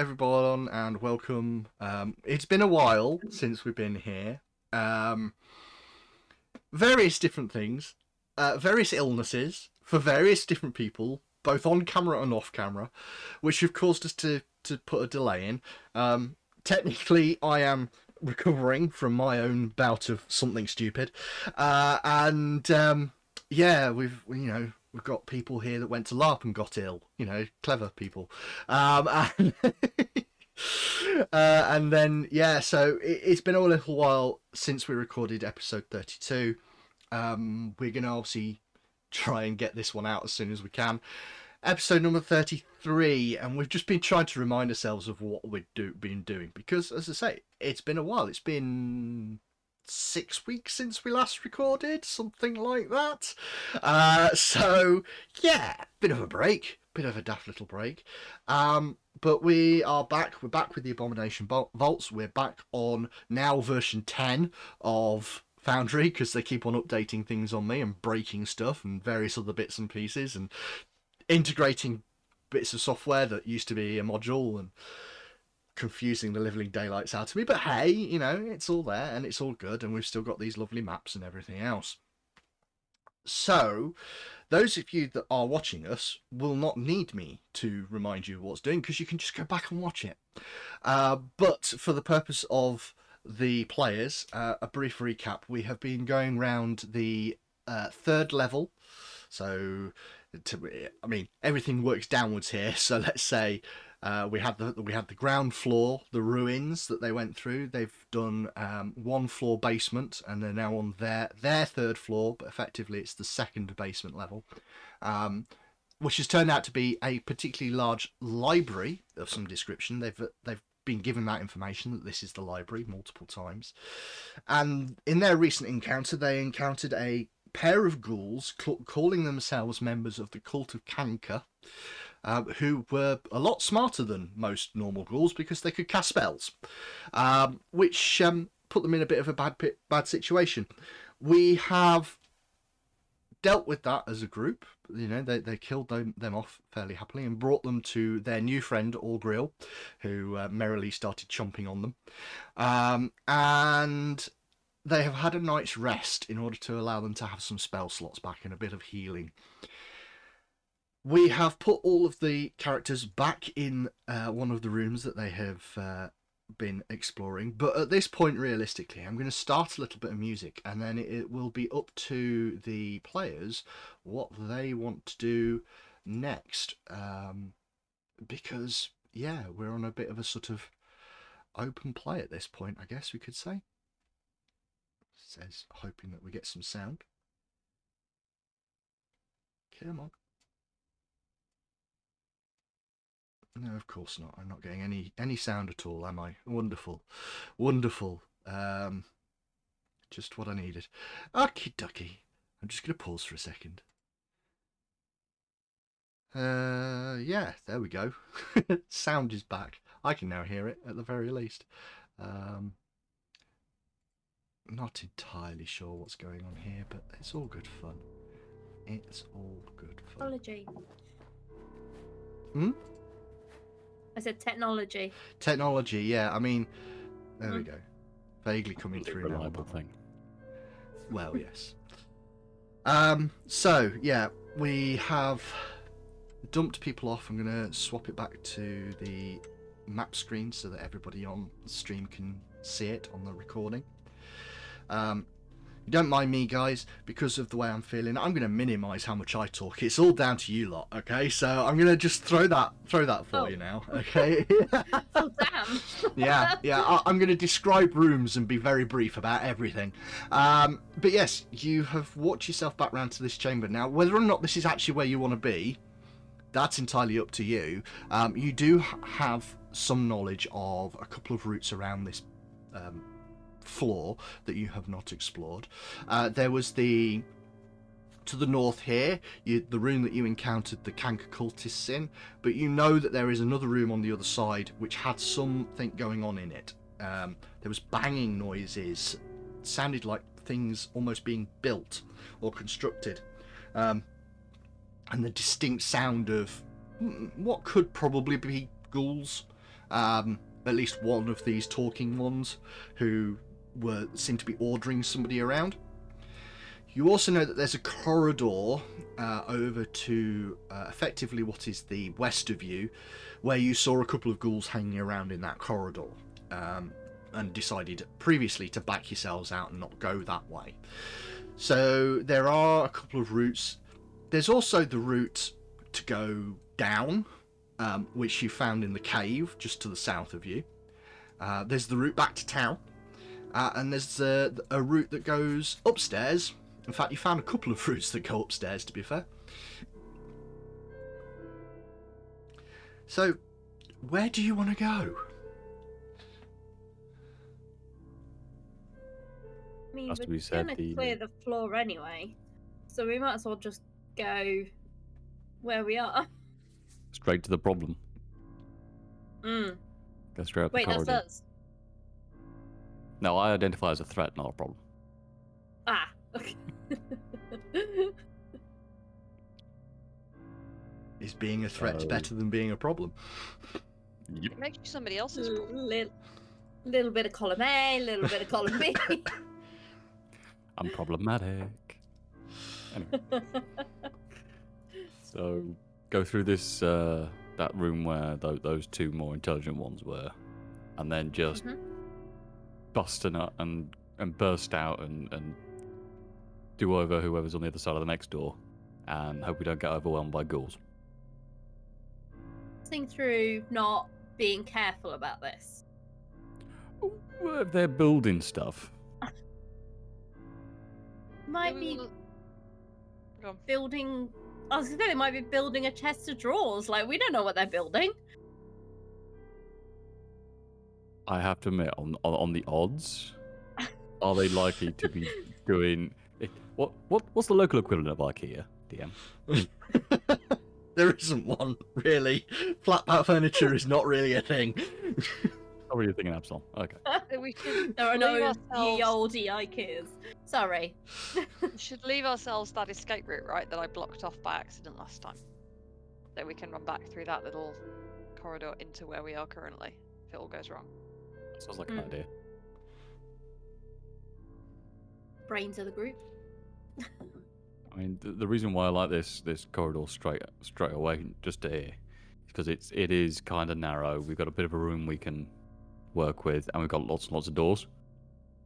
everyone, and welcome. Um, it's been a while since we've been here. Um, various different things, uh, various illnesses for various different people, both on camera and off camera, which have caused us to to put a delay in. Um, technically, I am recovering from my own bout of something stupid, uh, and um, yeah, we've you know we've got people here that went to LARP and got ill. You know, clever people. Um, and, uh, and then yeah, so it, it's been a little while since we recorded episode thirty-two. Um, we're gonna obviously try and get this one out as soon as we can. Episode number thirty-three, and we've just been trying to remind ourselves of what we've do, been doing because, as I say, it's been a while. It's been six weeks since we last recorded, something like that. Uh, so yeah, bit of a break, bit of a daft little break. Um, but we are back. We're back with the Abomination Vaults. We're back on now version ten of Foundry because they keep on updating things on me and breaking stuff and various other bits and pieces and integrating bits of software that used to be a module and confusing the living daylights out of me. But hey, you know, it's all there and it's all good, and we've still got these lovely maps and everything else. So, those of you that are watching us will not need me to remind you what's doing because you can just go back and watch it. Uh, but for the purpose of the players, uh, a brief recap. We have been going round the uh, third level. So, to, I mean, everything works downwards here. So let's say uh, we had the we had the ground floor, the ruins that they went through. They've done um, one floor basement, and they're now on their their third floor, but effectively it's the second basement level, um, which has turned out to be a particularly large library of some description. They've they've been given that information that this is the library multiple times, and in their recent encounter, they encountered a pair of ghouls calling themselves members of the cult of Canker uh, who were a lot smarter than most normal ghouls because they could cast spells, um, which um, put them in a bit of a bad bad situation. We have dealt with that as a group. You know, they, they killed them, them off fairly happily and brought them to their new friend, Orgrill, who uh, merrily started chomping on them. Um, and they have had a night's rest in order to allow them to have some spell slots back and a bit of healing we have put all of the characters back in uh, one of the rooms that they have uh, been exploring. But at this point, realistically, I'm going to start a little bit of music and then it will be up to the players what they want to do next. Um, because, yeah, we're on a bit of a sort of open play at this point, I guess we could say. Says, hoping that we get some sound. Come on. No, of course not. I'm not getting any any sound at all, am I? Wonderful, wonderful. Um, just what I needed. Okie ducky. I'm just going to pause for a second. Uh, yeah, there we go. sound is back. I can now hear it at the very least. Um, not entirely sure what's going on here, but it's all good fun. It's all good fun. Apology. Hmm? I said technology. Technology, yeah. I mean, there mm. we go. Vaguely coming through reliable now. thing. Well, yes. Um. So yeah, we have dumped people off. I'm gonna swap it back to the map screen so that everybody on stream can see it on the recording. Um, don't mind me, guys, because of the way I'm feeling. I'm going to minimise how much I talk. It's all down to you lot, okay? So I'm going to just throw that throw that for oh. you now, okay? oh damn! yeah, yeah. I, am going to describe rooms and be very brief about everything. Um, but yes, you have walked yourself back round to this chamber now. Whether or not this is actually where you want to be, that's entirely up to you. Um, you do have some knowledge of a couple of routes around this um, floor that you have not explored. Uh, there was the to the north here, you, the room that you encountered the Canker cultists in, but you know that there is another room on the other side which had something going on in it. Um, there was banging noises, sounded like things almost being built or constructed, um, and the distinct sound of what could probably be ghouls Um, at least one of these talking ones who were seem to be ordering somebody around. You also know that there's a corridor uh, over to uh, effectively what is the west of you, where you saw a couple of ghouls hanging around in that corridor, um, and decided previously to back yourselves out and not go that way. So there are a couple of routes. There's also the route to go down, um, which you found in the cave just to the south of you. Uh, there's the route back to town, uh, and there's uh, a route that goes upstairs. In fact, you found a couple of routes that go upstairs, to be fair. So, where do you want to go? I mean, Has we're be said, gonna the- clear the floor anyway, so we might as well just go where we are. Straight to the problem. Mm. Go straight up Wait, the that's us. No, I identify as a threat, not a problem. Ah, okay. Is being a threat So- better than being a problem? Yep. It makes you somebody else's problem. little, little bit of column A, little bit of column B. I'm problematic. Anyway, so go through this uh, that room where th- those two more intelligent ones were, and then just Mhm. Bust a nut and and burst out and and do over whoever's on the other side of the next door, and hope we don't get overwhelmed by ghouls. Think through not being careful about this. Well, if uh, they're building stuff, Might be will- Go on. building. I was gonna say they might be building a chest of drawers. Like we don't know what they're building. I have to admit, on on, on the odds, are they likely to be doing what? What? What's the local equivalent of IKEA? DM. there isn't one, really. Flat pack furniture is not really a thing. Not really thinking Absalom. Okay. We should There are leave no ye ourselves- olde Ikers. Sorry. we should leave ourselves that escape route, right? That I blocked off by accident last time. So we can run back through that little corridor into where we are currently. If it all goes wrong. Sounds like an Mm. idea. Brains of the group. I mean, the, the reason why I like this this corridor straight straight away just to here is because it's it is kind of narrow. We've got a bit of a room we can work with, and we've got lots and lots of doors.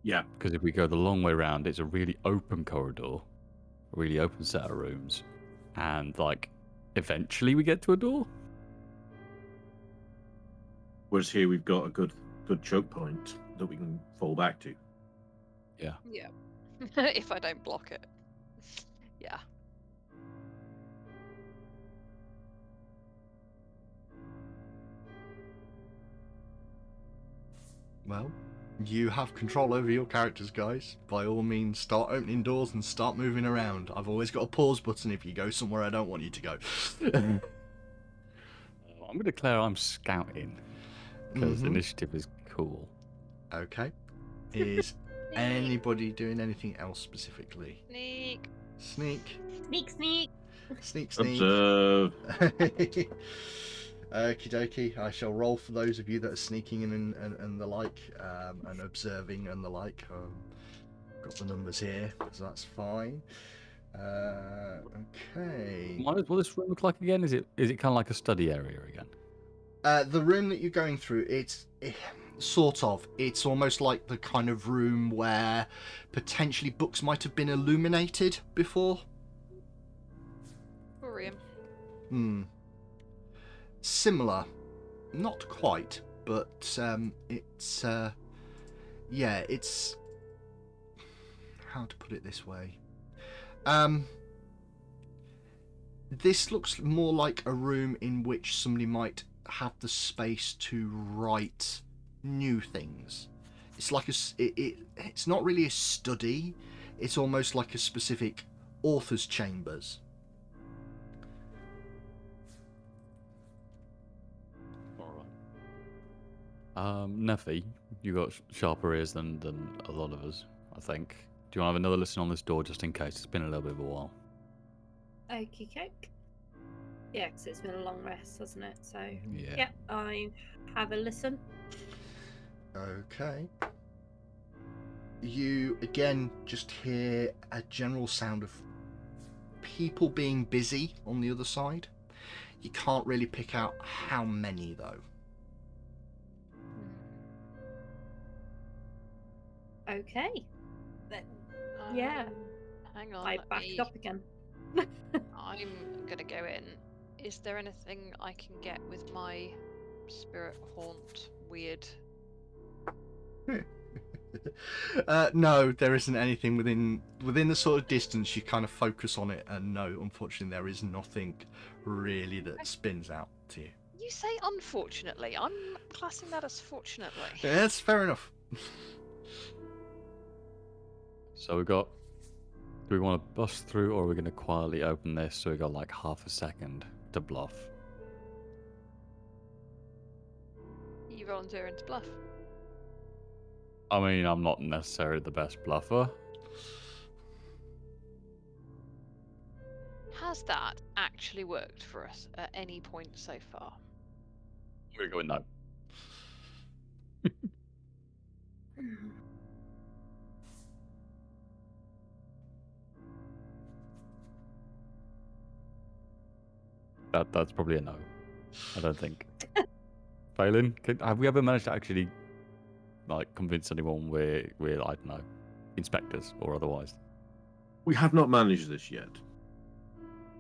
Yeah. Because if we go the long way round, it's a really open corridor, a really open set of rooms, and like eventually we get to a door. Whereas here we've got a good good choke point that we can fall back to. Yeah. Yeah. if I don't block it. Yeah. Well, you have control over your characters, guys. By all means, start opening doors and start moving around. I've always got a pause button if you go somewhere I don't want you to go. Uh, I'm going to declare I'm scouting because Mhm. initiative is cool. okay. Is anybody doing anything else specifically? Sneak. Sneak, Sneak, sneak. sneak, sneak. Observe. Okie dokie. I shall roll for those of you that are sneaking in and, and, and the like, um, and observing and the like. Um, got the numbers here, so that's fine. Uh, okay. What does what does this room look like again? Is it is it kind of like a study area again? Uh, the room that you're going through, it's eh, sort of. It's almost like the kind of room where potentially books might have been illuminated before. Hmm. Similar, not quite, but um, it's uh, yeah, it's how to put it this way. Um, this looks more like a room in which somebody might have the space to write new things. It's like a, s- it, it it's not really a study. It's almost like a specific author's chambers. All right. Um, Neffy, you got sharper ears than than a lot of us, I think. Do you want to have another listen on this door just in case? It's been a little bit of a while. Okie coke. Yeah, 'cause it's been a long rest, hasn't it? So Yeah. yeah, I have a listen. Okay. You again just hear a general sound of people being busy on the other side. You can't really pick out how many though. Okay. Then yeah, Um, Hang on. I let backed me- up again. I'm gonna go in. Is there anything I can get with my spirit haunt weird? uh, no, there isn't anything within within the sort of distance. You kind of focus on it, and no, unfortunately, there is nothing really that spins out to you. You say unfortunately. I'm classing that as fortunately. Yeah, that's fair enough. So we got. Do we want to bust through, or are we going to quietly open this so we got like half a second to bluff? You volunteering to bluff? I mean, I'm not necessarily the best bluffer. Has that actually worked for us at any point so far? We're going no. That that's probably a no. I don't think. Phelan, have we ever managed to actually like convince anyone we're we're I don't know inspectors or otherwise? We have not managed this yet.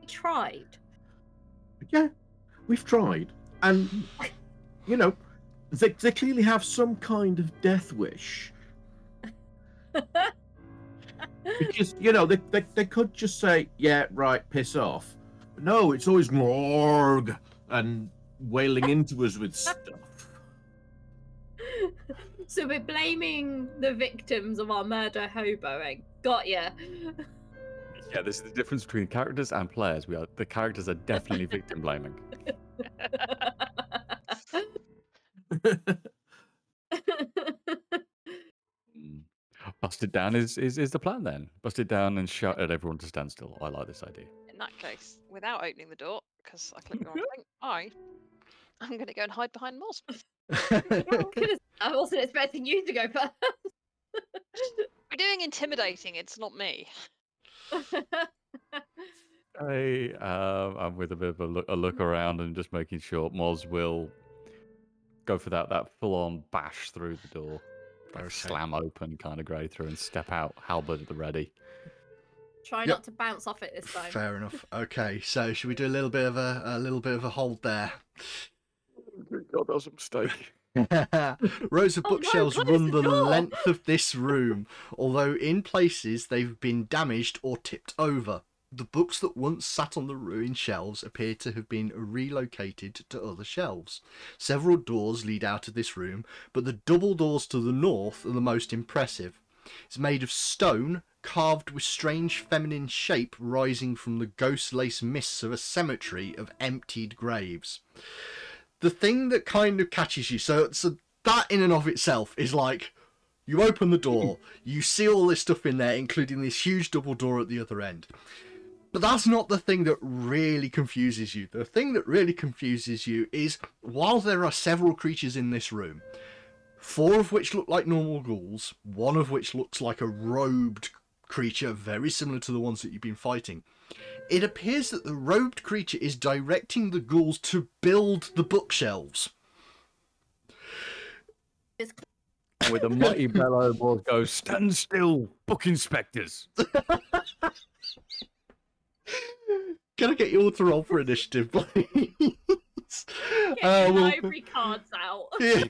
We tried. Yeah, we've tried, and you know, they they clearly have some kind of death wish because you know they, they they could just say, "Yeah, right, piss off." But no, it's always Morg and wailing into us with stuff. so we're blaming the victims of our murder hoboing. Eh? Got ya. Yeah, this is the difference between characters and players. We are the characters are definitely victim blaming. Bust it down is, is is the plan then. Bust it down and shout at everyone to stand still. I like this idea. In that case, without opening the door, because I clicked the wrong thing, I, I'm going to go and hide behind Moz. Oh, I wasn't expecting you to go first. We're doing intimidating. It's not me. I um, I'm with a bit of a look, a look around and just making sure Moz will go for that that full on bash through the door, like Okay. slam open kind of grey through and step out, halberd at the ready. Try Yep. not to bounce off it this time. Fair enough. Okay, so should we do a little bit of a, a little bit of a hold there? God, that was a mistake. Rows of Oh no, bookshelves run the the length of this room, although in places they've been damaged or tipped over. The books that once sat on the ruined shelves appear to have been relocated to other shelves. Several doors lead out of this room, but the double doors to the north are the most impressive. It's made of stone, carved with strange feminine shape rising from the ghost lace mists of a cemetery of emptied graves the thing that kind of catches you so so that in and of itself is like you open the door you see all this stuff in there including this huge double door at the other end. But that's not the thing that really confuses you. The thing that really confuses you is while there are several creatures in this room four of which look like normal ghouls one of which looks like a robed creature very similar to the ones that you've been fighting it appears that the robed creature is directing the ghouls to build the bookshelves. It's with a mighty bellow, Moz goes, "Stand still, book inspectors." Can I get you all to roll for initiative, please? Get Uh, your well- ivory cards out. Yeah.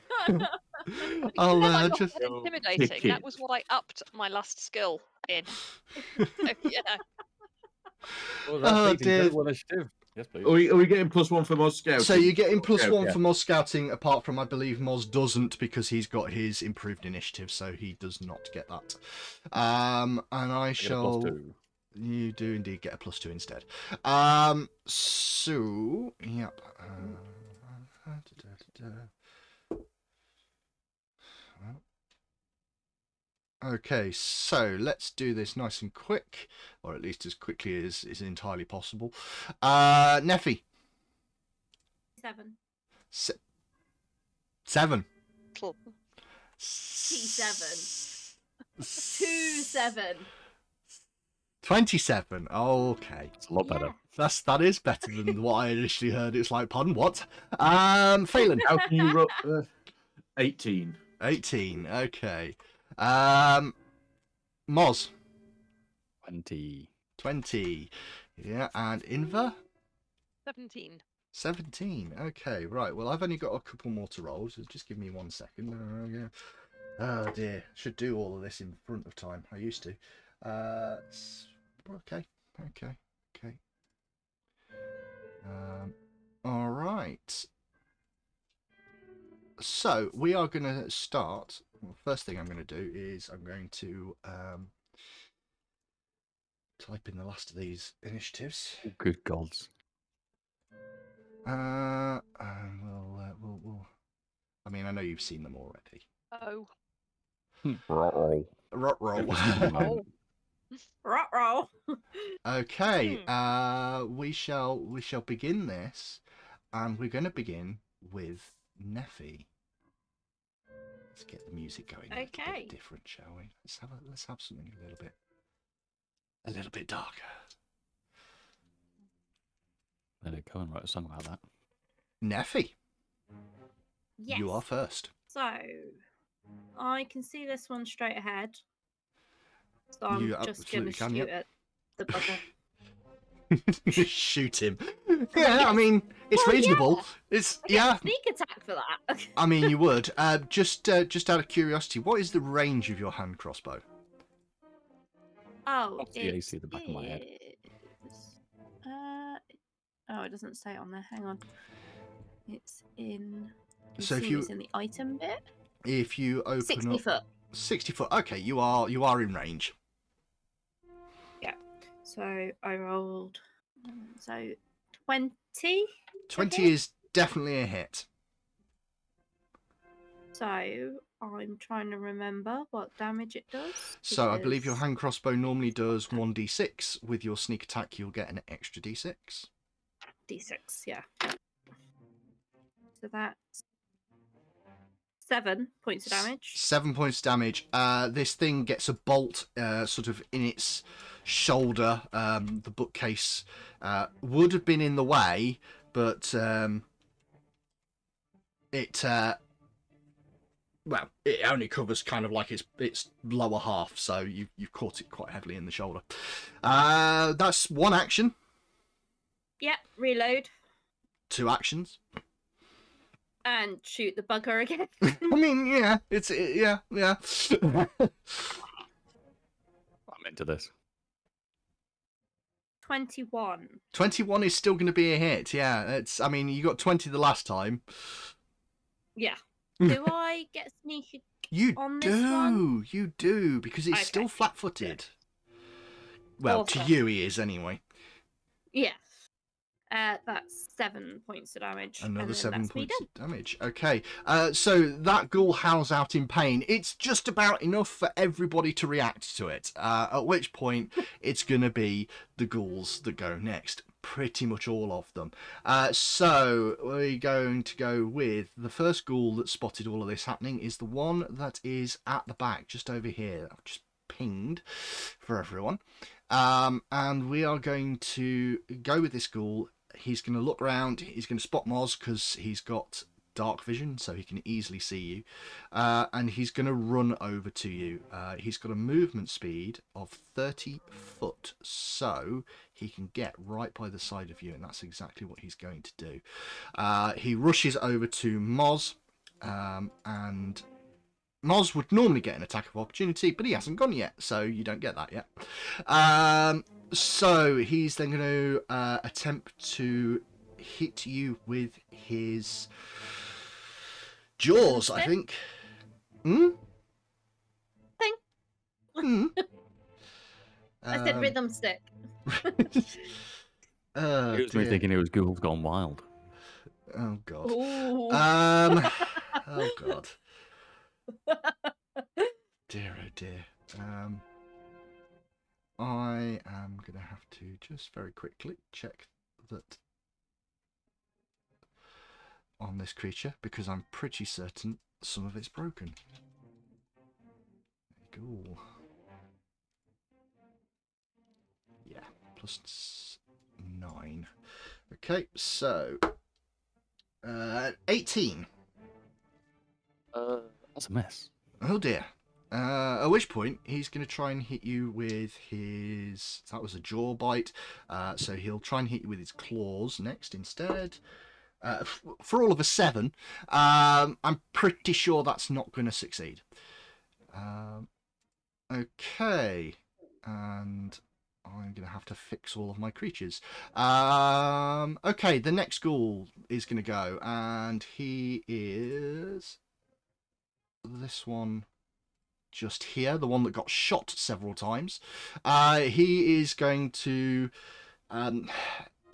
I'll Because I uh, just. intimidating. That was what I upped my last skill in. So, yeah. Oh, dear. Yes, please. Are we, are we getting plus one for Moz Scouting? So you're getting one okay. for Moz scouting, apart from I believe Moz doesn't because he's got his improved initiative, so he does not get that. Um, and I I get a plus shall. You do indeed get a plus two instead. Um, so yep. Uh, Okay, so let's do this nice and quick, or at least as quickly as is entirely possible. Uh, Neffy, T7. Se- seven. Club. T7. Two seven. Twenty-seven. Okay, It's a lot better. Yeah. that's that is better than what I initially heard. It's like, pardon, what? Um, Phelan. How can you ro- uh, 18. 18. Okay. Um, Moz. 20. 20. Yeah, and Inver. 17. 17. Okay, right. Well, I've only got a couple more to roll, so just give me one second. Uh, yeah. Oh dear. Should do all of this in front of time. I used to. Uh, okay. Okay. Okay. Um, all right. So we are going to start. Well, first thing I'm going to do is I'm going to um, type in the last of these initiatives. Oh, good gods. Uh, and we'll, uh, we'll, we'll. I mean, I know you've seen them already. Oh. Roll. Rot roll. Oh. Rot roll. okay. Hmm. Uh, we shall we shall begin this, and we're going to begin with Neffy. Let's get the music going. a bit Okay. different, shall we? Let's have a, let's have something a little bit, a little bit darker. Let it go and write a song about that. Neffy, Yes. you are first. So, I can see this one straight ahead. So I'm You just going absolutely to can, shoot yep. at the bugger. Shoot him. Yeah, I mean it's Well, yeah. reasonable. It's I yeah. Sneak attack for that. I mean, you would. Uh, just, uh, just out of curiosity, what is the range of your hand crossbow? oh, What's the it AC at the back of my head? Uh, oh, it doesn't say it on there. Hang on. It's in. I So if you- it's in the item bit. If you open 60 up foot. sixty foot, okay, you are you are in range. Yeah. So I rolled. So 20. Twenty Okay. is definitely a hit. So I'm trying to remember what damage it does. So I believe your hand crossbow normally does one d six. With your sneak attack, you'll get an extra d six. D6, yeah. So that's seven points of damage. Seven points of damage. Uh, this thing gets a bolt, uh, sort of in its shoulder. Um, the bookcase uh, would have been in the way, but um, it uh, well, it only covers kind of like its its lower half, so you you've caught it quite heavily in the shoulder. Uh, that's one action. Yep, reload Two actions. and shoot the bugger again. I mean, yeah, it's it, yeah, yeah. I'm into this. 21. 21 is still going to be a hit. Yeah, it's. I mean, you got 20 the last time. Yeah. Do I get sneak? You On this do, one? you do, because he's Okay. still flat-footed. Well, to you he is anyway. Yeah. Uh, that's seven points of damage. Another seven points of damage. Okay, uh, so that ghoul howls out in pain. It's just about enough for everybody to react to it. Uh, at which point, it's going to be the ghouls that go next. Pretty much all of them. Uh, so we're going to go with the first ghoul that spotted all of this happening is the one that is at the back, just over here. I've just pinged for everyone. Um, and we are going to go with this ghoul. He's going to look around. He's going to spot Moz because he's got dark vision, so he can easily see you. Uh, and he's going to run over to you. Uh, he's got a movement speed of 30 foot, so he can get right by the side of you, and that's exactly what he's going to do. Uh, he rushes over to Moz, um, and Moz would normally get an attack of opportunity, but he hasn't gone yet, so you don't get that yet. Um, so he's then going to uh, attempt to hit you with his jaws, I think. Hmm? Thing. Hmm? I said Um, rhythm stick. oh, it was me dear. thinking it was Ghouls Gone Wild. Oh god. Ooh. Um. oh god. Dear oh dear. Um. I am gonna have to just very quickly check that on this creature because I'm pretty certain some of it's broken. Cool. Yeah, plus nine. Okay, so uh, 18. Uh, that's a mess. Oh dear. Uh, at which point he's going to try and hit you with his. That was a jaw bite. Uh, so he'll try and hit you with his claws next instead. Uh, f- for all of a seven, um, I'm pretty sure that's not going to succeed. Um, okay, and I'm going to have to fix all of my creatures. Um, okay, the next ghoul is going to go, and he is this one just here, the one that got shot several times. Uh, he is going to. Um,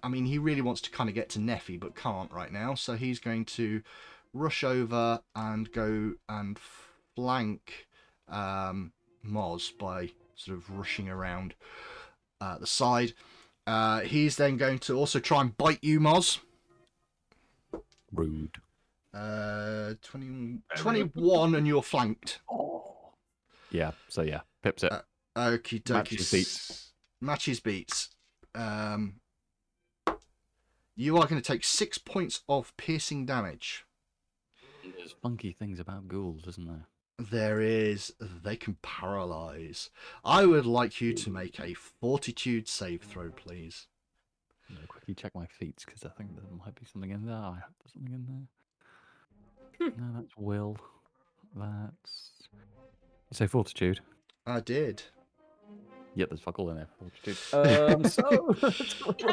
I mean, he really wants to kind of get to Neffy, but can't right now. So he's going to rush over and go and flank um, Moz by sort of rushing around uh, the side. Uh, he's then going to also try and bite you, Moz. Rude. Uh, 20, 21 and you're flanked. Oh. Yeah. So yeah, pips it. Uh, Okie dokie. Matches beats. Matches beats. Um, you are going to take six points of piercing damage. There's funky things about ghouls, isn't there? There is. They can paralyze. I would like you to make a fortitude save throw, please. I'm quickly check my feet because I think there might be something in there. I have there's something in there. No, that's will. That's. You say fortitude. I did. Yep, there's fuck all in there. Fortitude. Um, so.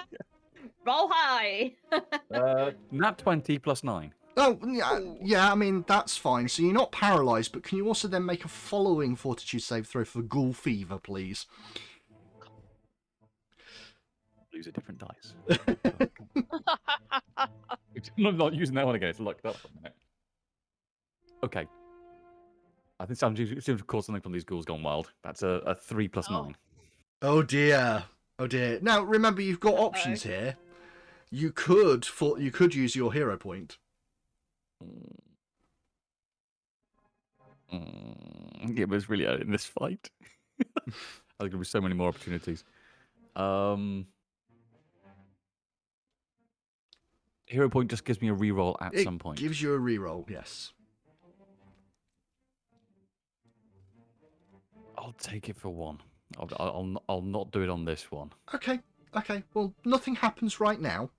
Roll high. uh, nat 20 plus 9. Oh, yeah, yeah, I mean, that's fine. So you're not paralyzed, but can you also then make a following fortitude save throw for ghoul fever, please? Use a different dice. I'm not using that one again. It's looked up for a minute. Okay. I think something seems to have caught something from these ghouls gone wild. That's a, a 3 plus Oh. 9. Oh dear. Oh dear. Now remember, you've got options here. You could for you could use your hero point. Mm. Mm, it was really early in this fight. There's going to be so many more opportunities. Um, hero point just gives me a reroll at it some point. gives you a reroll. Yes. I'll take it for one. I'll, I'll, I'll, not do it on this one. Okay. Okay. Well, nothing happens right now,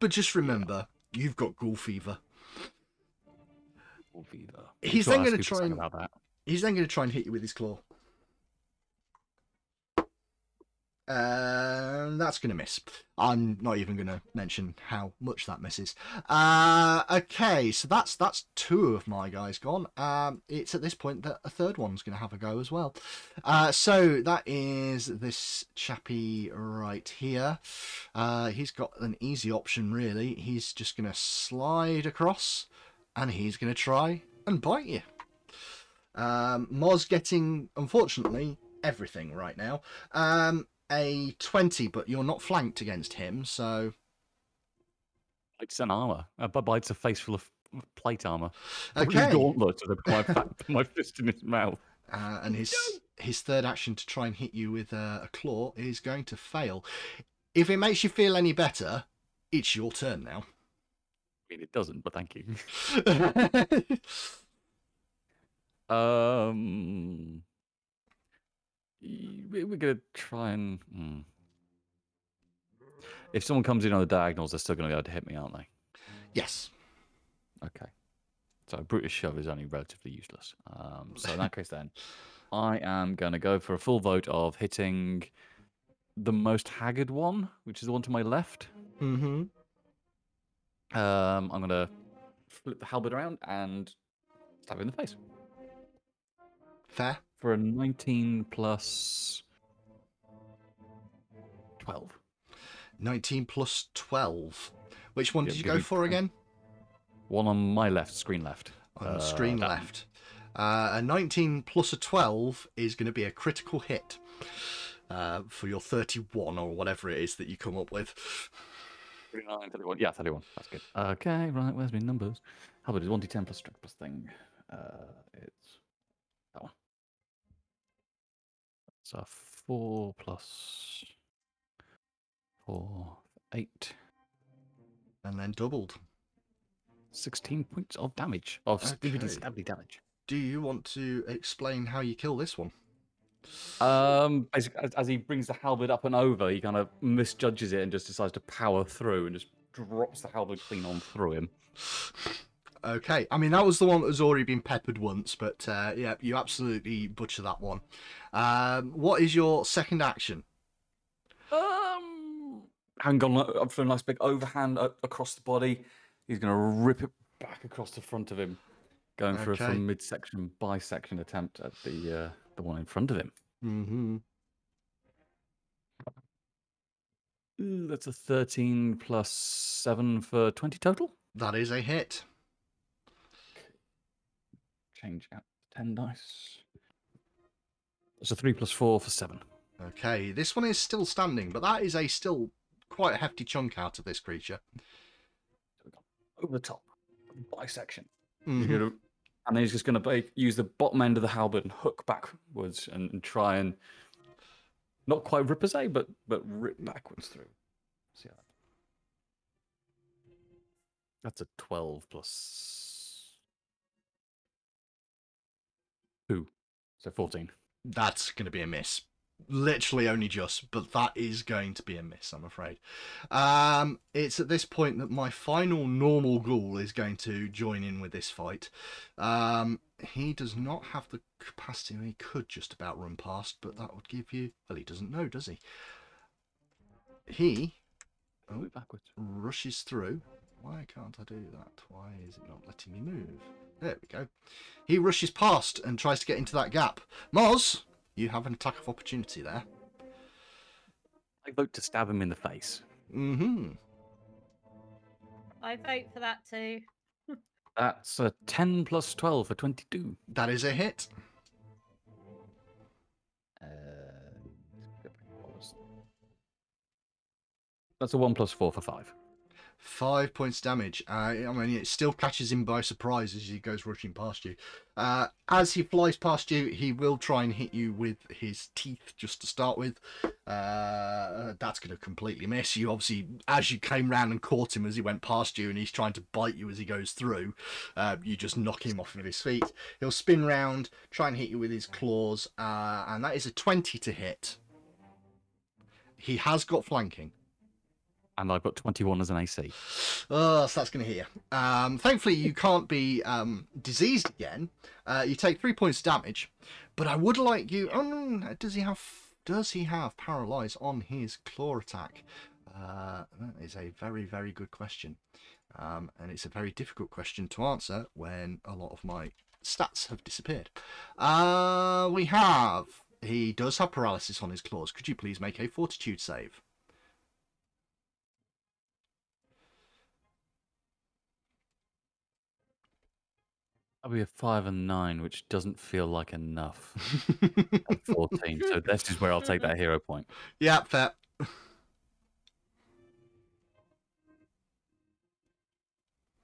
but just remember, you've got ghoul fever. Or Viva. He's then gonna try and-. He's then going to try and hit you with his claw. And that's going to miss. I'm not even going to mention how much that misses. Uh, okay, so that's that's two of my guys gone. Um, it's at this point that a third one's going to have a go as well. Uh, so that is this chappy right here. Uh, he's got an easy option really. He's just going to slide across, and he's going to try and bite you. Um, Moz getting, unfortunately, everything right now. Um, a 20, but you're not flanked against him, so. It's an armor. Uh, but bites a face full of plate armor. Okay. Gauntlets with my, my fist in his mouth. Uh, and his his third action to try and hit you with a, a claw is going to fail. If it makes you feel any better, it's your turn now. I mean, it doesn't, but thank you. Um, we- we're gonna try and. hmm. If someone comes in on the diagonals, they're still gonna be able to hit me, aren't they? yes. Okay. So Brutish shove is only relatively useless. Um, so in that case, then I am gonna go for a full vote of hitting the most haggard one, which is the one to my left. Mm-hmm. Um, I'm gonna flip the halberd around and stab him in the face Fair. For a 19 plus 12. 19 plus 12. Which one Yep, did you go for 10. again? One on my left, screen left. On the Uh, screen that- left. Uh, a 19 plus a 12 is going to be a critical hit uh, for your 31 or whatever it is that you come up with. 29, 31. Yeah, 31. That's good. Okay, right. Where's my numbers? How about it? 1d10 plus strength plus thing. Uh, it's that one. So 4 plus 4, 8, And then doubled. 16 points of damage. Of okay. Okay. stabby damage. Do you want to explain how you kill this one? Um, basically, as, as he brings the halberd up and over, he kind of misjudges it and just decides to power through and just drops the halberd clean on through him. Okay, I mean that was the one that has already been peppered once, but uh, yeah, you absolutely butcher that one. Um, what is your second action? Um, hang on, up for a nice big overhand across the body. He's going to rip it back across the front of him, going for a Okay. from midsection bisection attempt at the uh, the one in front of him. Mm-hmm. Ooh, that's a 13 plus 7 for 20 total. That is a hit. Change out 10 dice. That's a 3 plus 4 for 7. Okay, this one is still standing, but that is a still quite a hefty chunk out of this creature. Over the top. Bisection. He's Mhm. gonna, and then he's just going to use the bottom end of the halberd and hook backwards and, and try and not quite rip as a, but but rip backwards through. See how that. That's a twelve plus two, so fourteen. That's going to be a miss. Literally only just, but that is going to be a miss, I'm afraid. Um, it's at this point that my final normal ghoul is going to join in with this fight. Um, he does not have the capacity, he could just about run past, but that would give you. Well, he doesn't know, does he? He Oh, backwards. rushes through. Why can't I do that? Why is it not letting me move? There we go. He rushes past and tries to get into that gap. Moz, you have an attack of opportunity there. I vote to stab him in the face. Mm-hmm. I vote for that too. That's a ten plus twelve for twenty-two. That is a hit. Uh, That's a one plus four for five. Five points damage. Uh, I mean, it still catches him by surprise as he goes rushing past you. Uh, as he flies past you, he will try and hit you with his teeth just to start with. Uh, that's going to completely miss you. Obviously, as you came round and caught him as he went past you, and he's trying to bite you as he goes through, uh, you just knock him off of his feet. He'll spin round, try and hit you with his claws, uh, and that is a 20 to hit. He has got flanking. And I've got twenty-one as an AC. Oh, so that's going to you. Um, thankfully, you can't be um, diseased again. Uh, you take three points of damage, but I would like you. Oh, does he have? Does he have paralyze on his claw attack? Uh, that is a very, very good question, um, and it's a very difficult question to answer when a lot of my stats have disappeared. Uh, we have. He does have paralysis on his claws. Could you please make a fortitude save? That'll be a five and nine, which doesn't feel like enough. at Fourteen. so this is where I'll take that hero point. yeah, fair.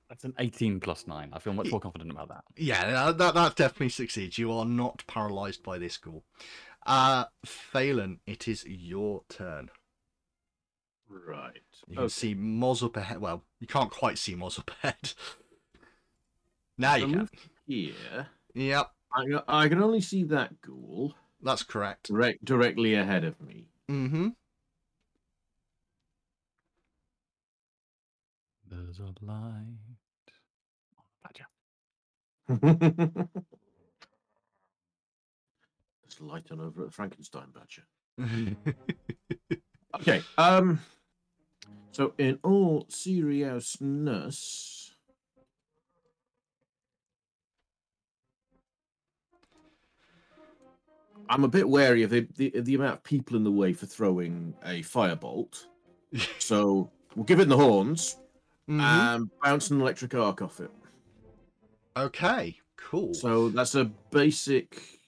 That's an eighteen plus nine. I feel much more confident about that. Yeah, that, that, that definitely succeeds. You are not paralysed by this ghoul. Uh, Phelan, it is your turn. Right. You can Okay. see Moz up ahead. Well, you can't quite see Moz up ahead. now you can. Move Here, Yep, I, can- I can only see that ghoul that's correct. direct, directly ahead of me. Mm-hmm. There's a light. Badger. There's a light on over at Frankenstein Badger. Okay. Um. So, in all seriousness, I'm a bit wary of the, the the amount of people in the way for throwing a firebolt. so we'll give it the horns Mhm. and bounce an electric arc off it. okay, cool. So that's a basic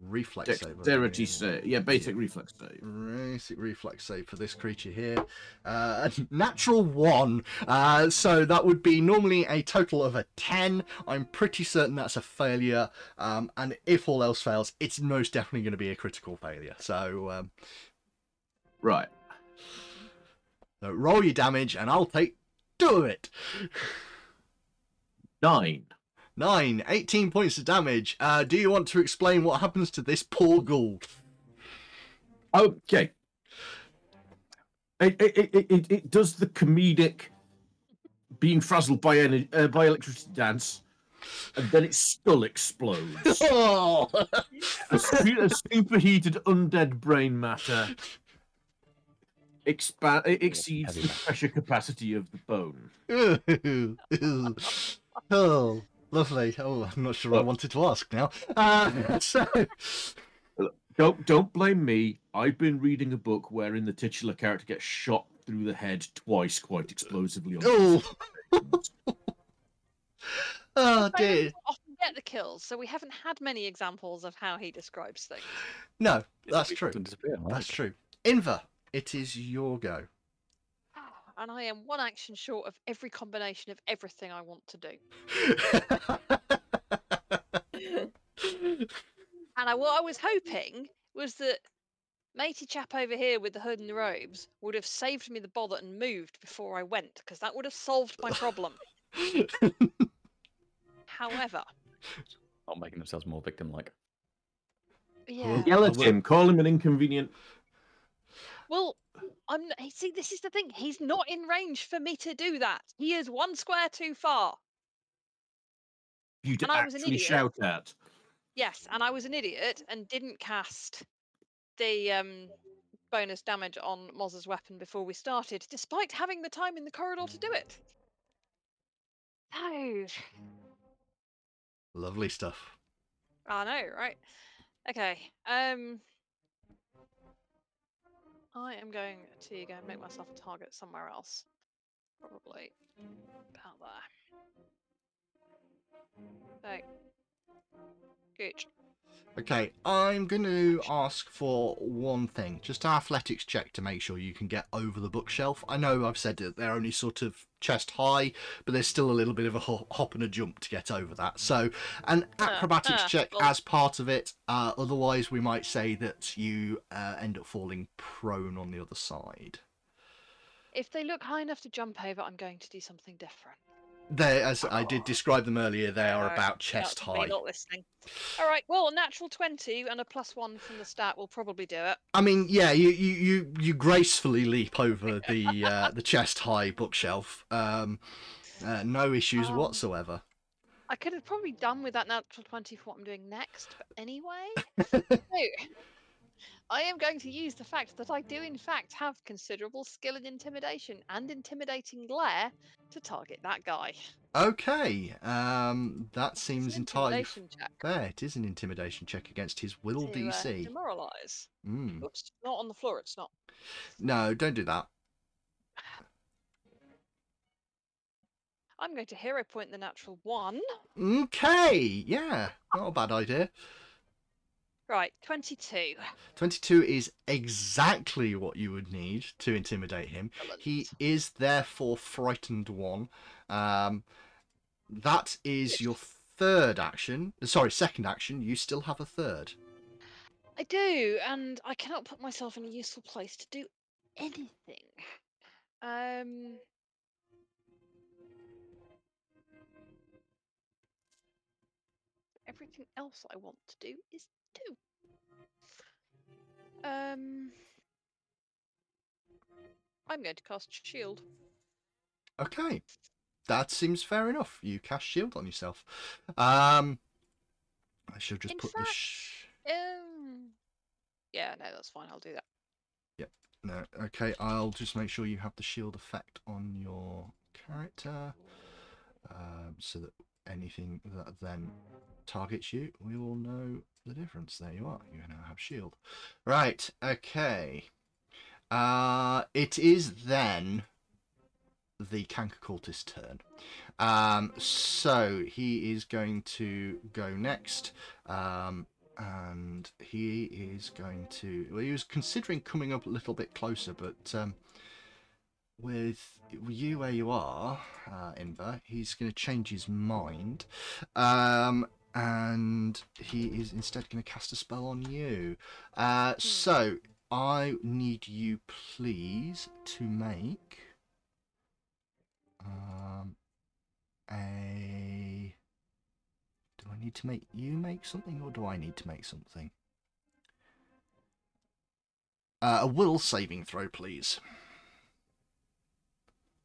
reflex save. Dexterity believe. save. Yeah, basic reflex save. Basic reflex save for this creature here. Uh, natural one. Uh, so that would be normally a total of a 10. I'm pretty certain that's a failure. Um, and if all else fails, it's most definitely going to be a critical failure. So, um, Right. so roll your damage and I'll take two of it. Nine. Nine, 18 points of damage. Uh, do you want to explain what happens to this poor ghoul? Okay. It, it, it, it, it does the comedic being frazzled by ener- uh, by electricity dance, and then its skull explodes. Oh! a, su- a superheated undead brain matter expa- it exceeds the pressure capacity of the bone. oh, lovely. Oh, I'm not sure I wanted to ask now. Uh, so, Don't don't blame me. I've been reading a book wherein the titular character gets shot through the head twice, quite explosively. On oh, oh dear. doesn't often get the kills, so we haven't had many examples of how he describes things. No, that's true. disappear, That's true. Inver, it is your go. And I am one action short of every combination of everything I want to do. And I, what I was hoping was that matey chap over here with the hood and the robes would have saved me the bother and moved before I went, because that would have solved my problem. However, Not making themselves more victim-like. yeah. Yell at him, call him an inconvenient. Well, I'm. See, this is the thing. He's not in range for me to do that. He is one square too far. You to And I was an actually idiot. shout at. Yes, and I was an idiot and didn't cast the um, bonus damage on Moz's weapon before we started, despite having the time in the corridor to do it. Oh, Lovely stuff. I know, right? Okay. Um, I am going to go and make myself a target somewhere else. Probably about there. So, good. Okay, I'm going to ask for one thing. Just an athletics check to make sure you can get over the bookshelf. I know I've said that they're only sort of chest high, but there's still a little bit of a ho- hop and a jump to get over that. So, an acrobatics uh, check well- as part of it. Uh, otherwise, we might say that you uh, end up falling prone on the other side. If they look high enough to jump over, I'm going to do something different. They, as I did describe them earlier, they are about chest high. not listening. All right. Well, natural twenty and a plus one from the stat will probably do it. I mean, yeah, you you you, you gracefully leap over the uh, the chest high bookshelf. Um, uh, no issues Um, whatsoever. I could have probably done with that natural twenty for what I'm doing next, but anyway. so, I am going to use the fact that I do, in fact, have considerable skill in intimidation and intimidating glare to target that guy. Okay, um, that seems entirely check fair. It is an intimidation check against his will to, uh, DC. demoralize. Mm. Oops, not on the floor. It's not. No, don't do that. I'm going to hero point the natural one. Okay, yeah, not a bad idea. Right, twenty-two. 22 is exactly what you would need to intimidate him. He is therefore frightened one. Um, that is your third action. Sorry, second action. You still have a third. I do, and I cannot put myself in a useful place to do anything. Um. Everything else I want to do is do. Um. I'm going to cast shield. Okay, that seems fair enough. You cast shield on yourself. Um, I should just In put the. fact- Sh- Um. Yeah, no, that's fine. I'll do that. Yep. No, okay. I'll just make sure you have the shield effect on your character, um, so that anything that then targets you, we will know the difference. There you are. You now have shield. Right. Okay. Uh, it is then the canker cultist turn. Um, so he is going to go next. Um, and he is going to. Well, he was considering coming up a little bit closer, but um, with you where you are, uh, Inver, he's going to change his mind, um, and he is instead going to cast a spell on you. Uh, so I need you, please, to make um, a. Do I need to make you make something, or do I need to make something? Uh, a will saving throw, please.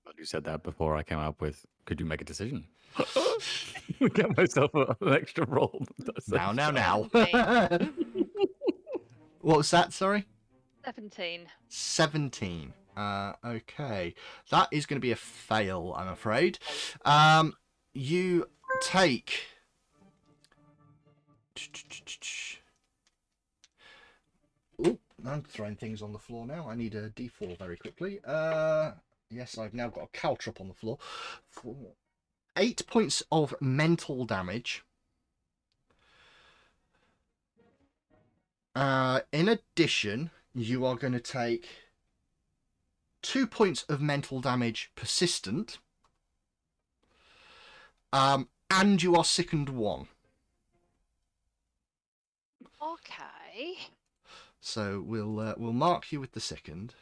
But you said that before I came up with. Could you make a decision? Get myself a- an extra roll. Now, now, now. Seventeen. what was that? Sorry. 17. 17. Uh, okay. That is going to be a fail, I'm afraid. Um, you take. Oh, I'm throwing things on the floor now. I need a d4 very quickly. Uh, yes, I've now got a caltrop on the floor. Four. Eight points of mental damage. Uh, in addition, you are going to take two points of mental damage persistent. Um, and you are sickened one. Okay. So we'll uh, we'll mark you with the sickened.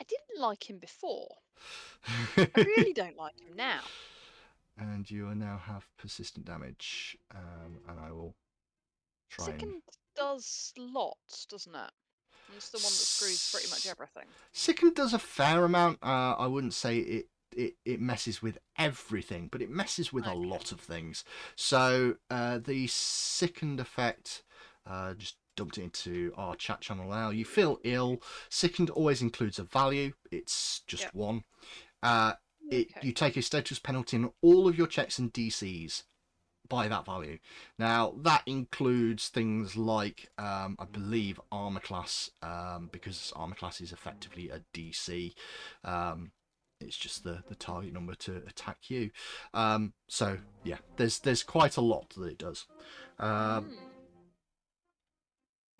I didn't like him before. I really don't like him now. and you now have persistent damage. Um, and I will try and Sickened does lots, doesn't it? It's the one that screws pretty much everything. Sickened does a fair amount. Uh, I wouldn't say it, it it messes with everything, but it messes with a lot of things. So uh, the sickened effect, uh, just dumped it into our chat channel now. You feel ill. Sickened always includes a value. It's just Yep. one. Uh, it, Okay. You take a status penalty on all of your checks and DCs by that value. Now that includes things like um, I believe armor class um, because armor class is effectively a DC. Um, it's just the, the target number to attack you. Um, so yeah, there's there's quite a lot that it does. Um, Hmm.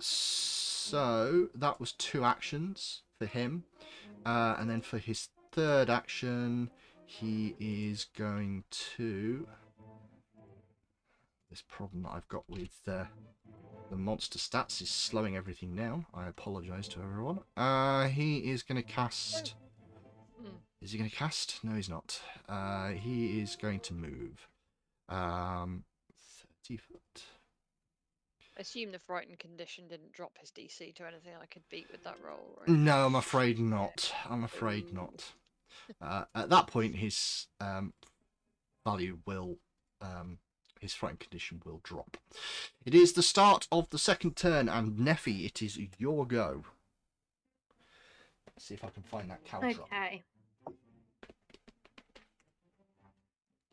So that was two actions for him, uh, and then for his third action, he is going to. This problem that I've got with uh, the monster stats is slowing everything down. I apologise to everyone. Uh, he is going to cast. Hmm. Is he going to cast? No, he's not. Uh, he is going to move. Um, thirty foot. I assume the frightened condition didn't drop his DC to anything I could beat with that roll. Right? No, I'm afraid not. I'm afraid not. Uh, at that point, his um, value will, um, his frightened condition will drop. It is the start of the second turn, and Neffy, it is your go. Let's see if I can find that caltrop. Okay.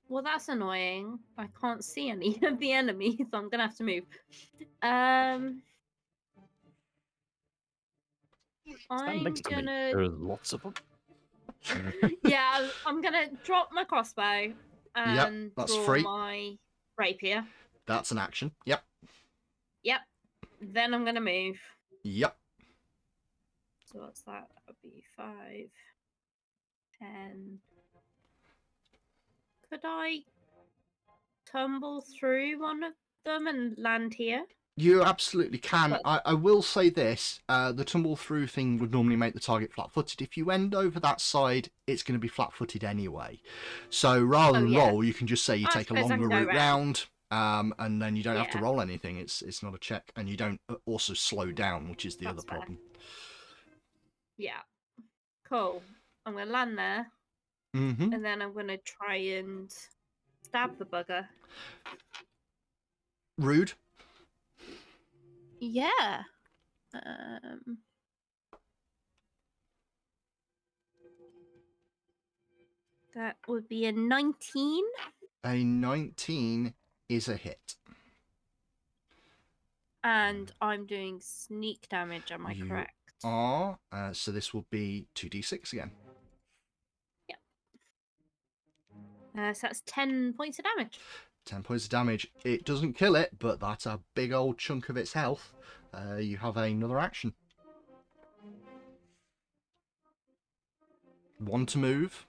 Well, that's annoying. I can't see any of the enemies, so I'm gonna have to move. Um, Stand I'm next to me. gonna There's lots of them. yeah, I- I'm gonna drop my crossbow and that's draw free. my rapier. That's an action. Yep. Yep. Then I'm gonna move. Yep. So what's that? That would be five, ten. Could I tumble through one of them and land here? You absolutely can. But- I, I will say this: uh, the tumble through thing would normally make the target flat-footed. If you end over that side, it's going to be flat-footed anyway. So rather Oh, than yeah. roll, you can just say you I take a longer route round, um, and then you don't have to roll anything. It's it's not a check, and you don't uh, also slow down, which is the That's other fair. problem. Yeah. Cool. I'm gonna land there, hmm and then I'm gonna try and stab the bugger. Rude. Yeah. Um. That would be a 19. A nineteen is a hit. And I'm doing sneak damage, am I You correct? Are uh, so this will be two d six again. Uh, so that's 10 points of damage. 10 points of damage. It doesn't kill it, but that's a big old chunk of its health. Uh, you have another action. One to move.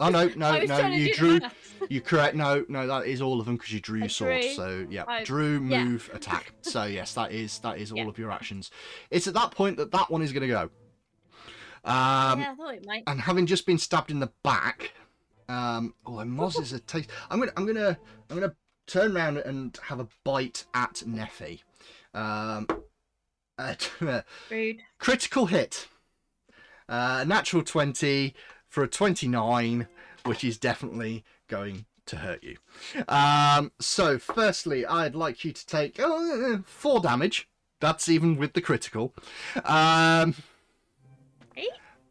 Oh no, no, no! You drew. You correct. No, no, that is all of them because you drew I your sword. drew. So yeah, I- drew, yeah. move, attack. So yes, that is that is all Yeah. of your actions. It's at that point that that one is going to go. Um, yeah, I thought it might. and having just been stabbed in the back, um, although Moz is a taste, I'm gonna, I'm gonna, I'm gonna turn around and have a bite at Neffy. Um, Rude. critical hit, uh, natural twenty for a twenty-nine, which is definitely going to hurt you. Um, so firstly, I'd like you to take uh, four damage. That's even with the critical. Um,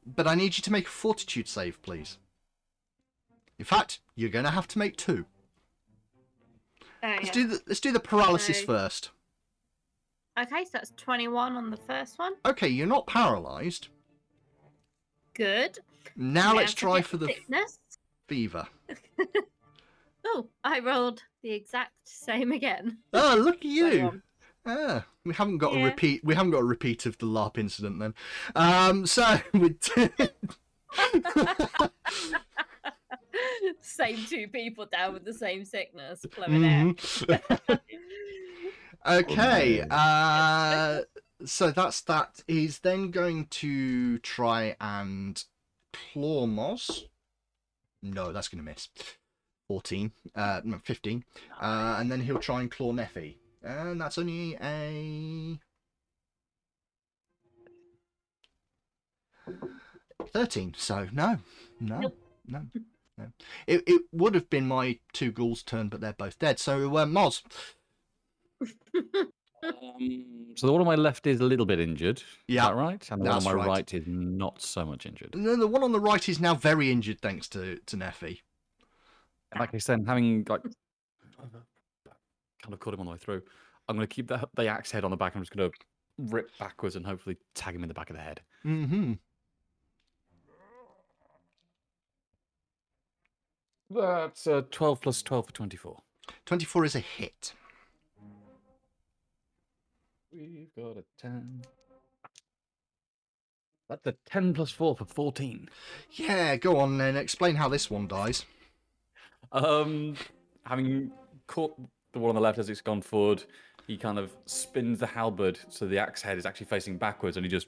but I need you to make a fortitude save, please. In fact, you're going to have to make two. Oh, Let's yeah. do the let's do the paralysis So- first. Okay, so that's 21 on the first one. Okay, you're not paralyzed. Good. Now let's try for the sickness. fever. Oh, I rolled the exact same again. Oh, look at you! Ah, we haven't got a repeat. We haven't got a repeat of the LARP incident then. Um, so with same two people down with the same sickness. Clever there. Mhm. okay. Uh, so that's that. He's then going to try and claw Moss. No, that's going to miss. 14, uh, no, 15. Uh, and then he'll try and claw Neffy. And that's only a. 13. So, no. No. Nope. No. It, it would have been my two ghouls' turn, but they're both dead. So, uh, Moz. Um, so the one on my left is a little bit injured. Is Yeah, that right? And the one on my right. right is not so much injured. And then the one on the right is now very injured thanks to, to Neffy. That case, then having like kind of caught him on the way through, I'm going to keep the the axe head on the back. I'm just going to rip backwards and hopefully tag him in the back of the head. Mm-hmm. That's uh, 12 plus 12 for 24. 24 is a hit. We've got a 10. That's a 10 plus 4 for 14. Yeah, go on then. Explain how this one dies. Um, having caught the one on the left as it's gone forward, he kind of spins the halberd so the axe head is actually facing backwards, and he just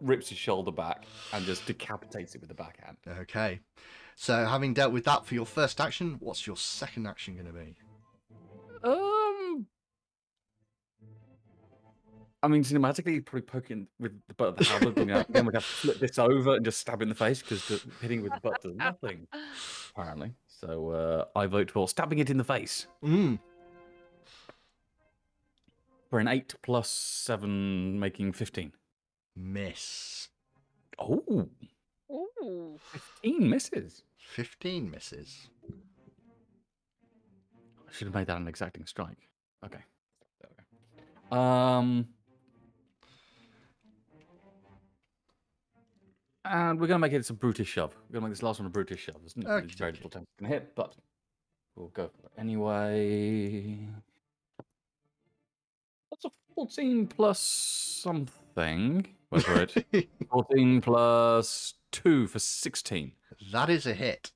rips his shoulder back and just decapitates it with the backhand. Okay. So, having dealt with that for your first action, what's your second action going to be? Um, I mean, cinematically, probably poking with the butt of the halberd. you know, then we'd have to flip this over and just stab in the face because hitting with the butt does nothing, apparently. So uh, I vote for stabbing it in the face Mm. for an eight plus seven, making fifteen. Miss. Oh, Ooh. 15 misses. 15 misses. I should have made that an exacting strike. Okay. There we go. Um. And we're going to make it a brutish shove. We're going to make this last one a brutish shove. There's, there's very little chance it's going to hit, but we'll go for it anyway. That's a 14 plus something. Wait for it. 14 plus 2 for 16. That is a hit.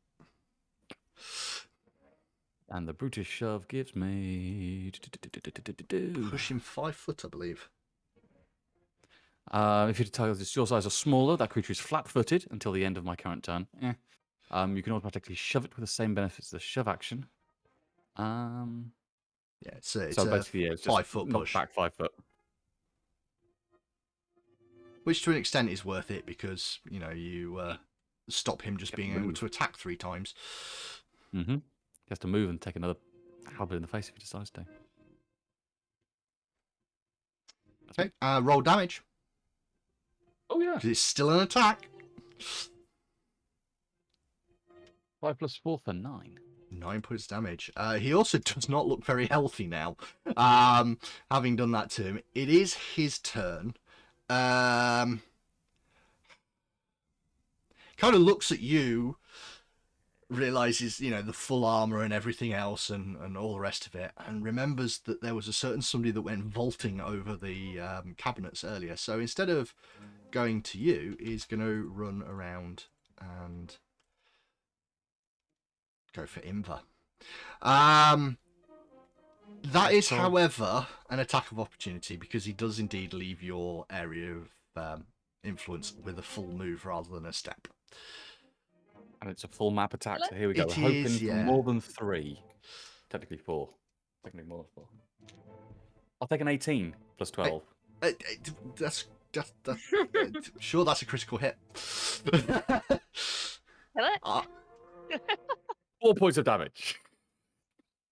And the brutish shove gives me. Push him five foot, I believe. Uh, if your target is your size or smaller, that creature is flat-footed until the end of my current turn. Eh. Um, you can automatically shove it with the same benefits as the shove action. Um, Yeah, it's a, it's so basically, yeah, it's just five-foot push. back five foot. which to an extent is worth it because, you know, you uh, stop him just being able to attack three times. Mm-hmm. He has to move and take another halberd in the face if he decides to. Okay, uh, roll damage. Oh yeah, it's still an attack. five plus four for nine. Nine points damage. Uh, he also does not look very healthy now. Um, having done that to him, it is his turn. Um, kind of looks at you, realizes you know the full armor and everything else and and all the rest of it and remembers that there was a certain somebody that went vaulting over the um, cabinets earlier so instead of going to you he's going to run around and go for Inver. Um, that is, So- however, an attack of opportunity because he does indeed leave your area of um, influence with a full move rather than a step. And it's a full map attack. So here we go. It We're hoping is, for more than three. Technically four. Technically more than four. I'll take an 18 plus 12. Uh, uh, that's that's, that's uh, sure that's a critical hit. Hello? uh, Four points of damage.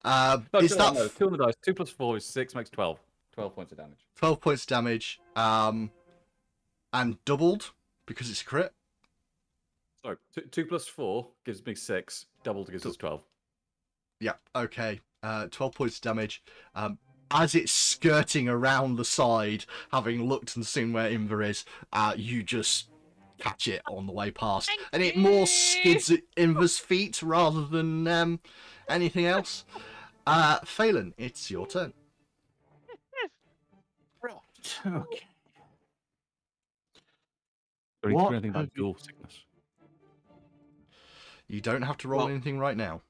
uh, No, is two, that no, two on the dice. Two plus four is six, makes 12. 12 points of damage. 12 points of damage um, and doubled because it's a crit? Sorry, two, two plus four gives me six. Doubled gives us 12. Yeah, okay. Uh, 12 points of damage. Um, as it's skirting around the side, having looked and seen where Inver is, uh, you just catch it on the way past. Thank and it more skids at Inver's feet rather than um, anything else. Uh, Phelan, it's your turn. Right. Okay. What do anything about dual sickness? You don't have to roll Well- anything right now.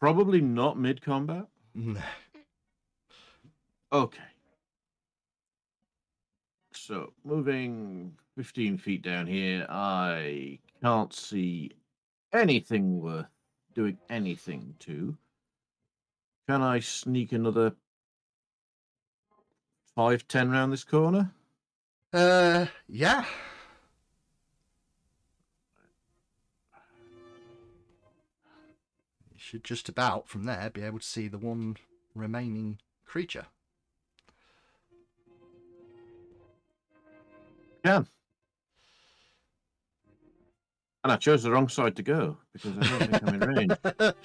Probably not mid combat. No. Okay. So moving 15 feet down here, I can't see anything worth doing anything to. Can I sneak another five, ten round this corner? Uh, yeah. Should just about from there be able to see the one remaining creature. Can. And I chose the wrong side to go because I don't think I'm in range.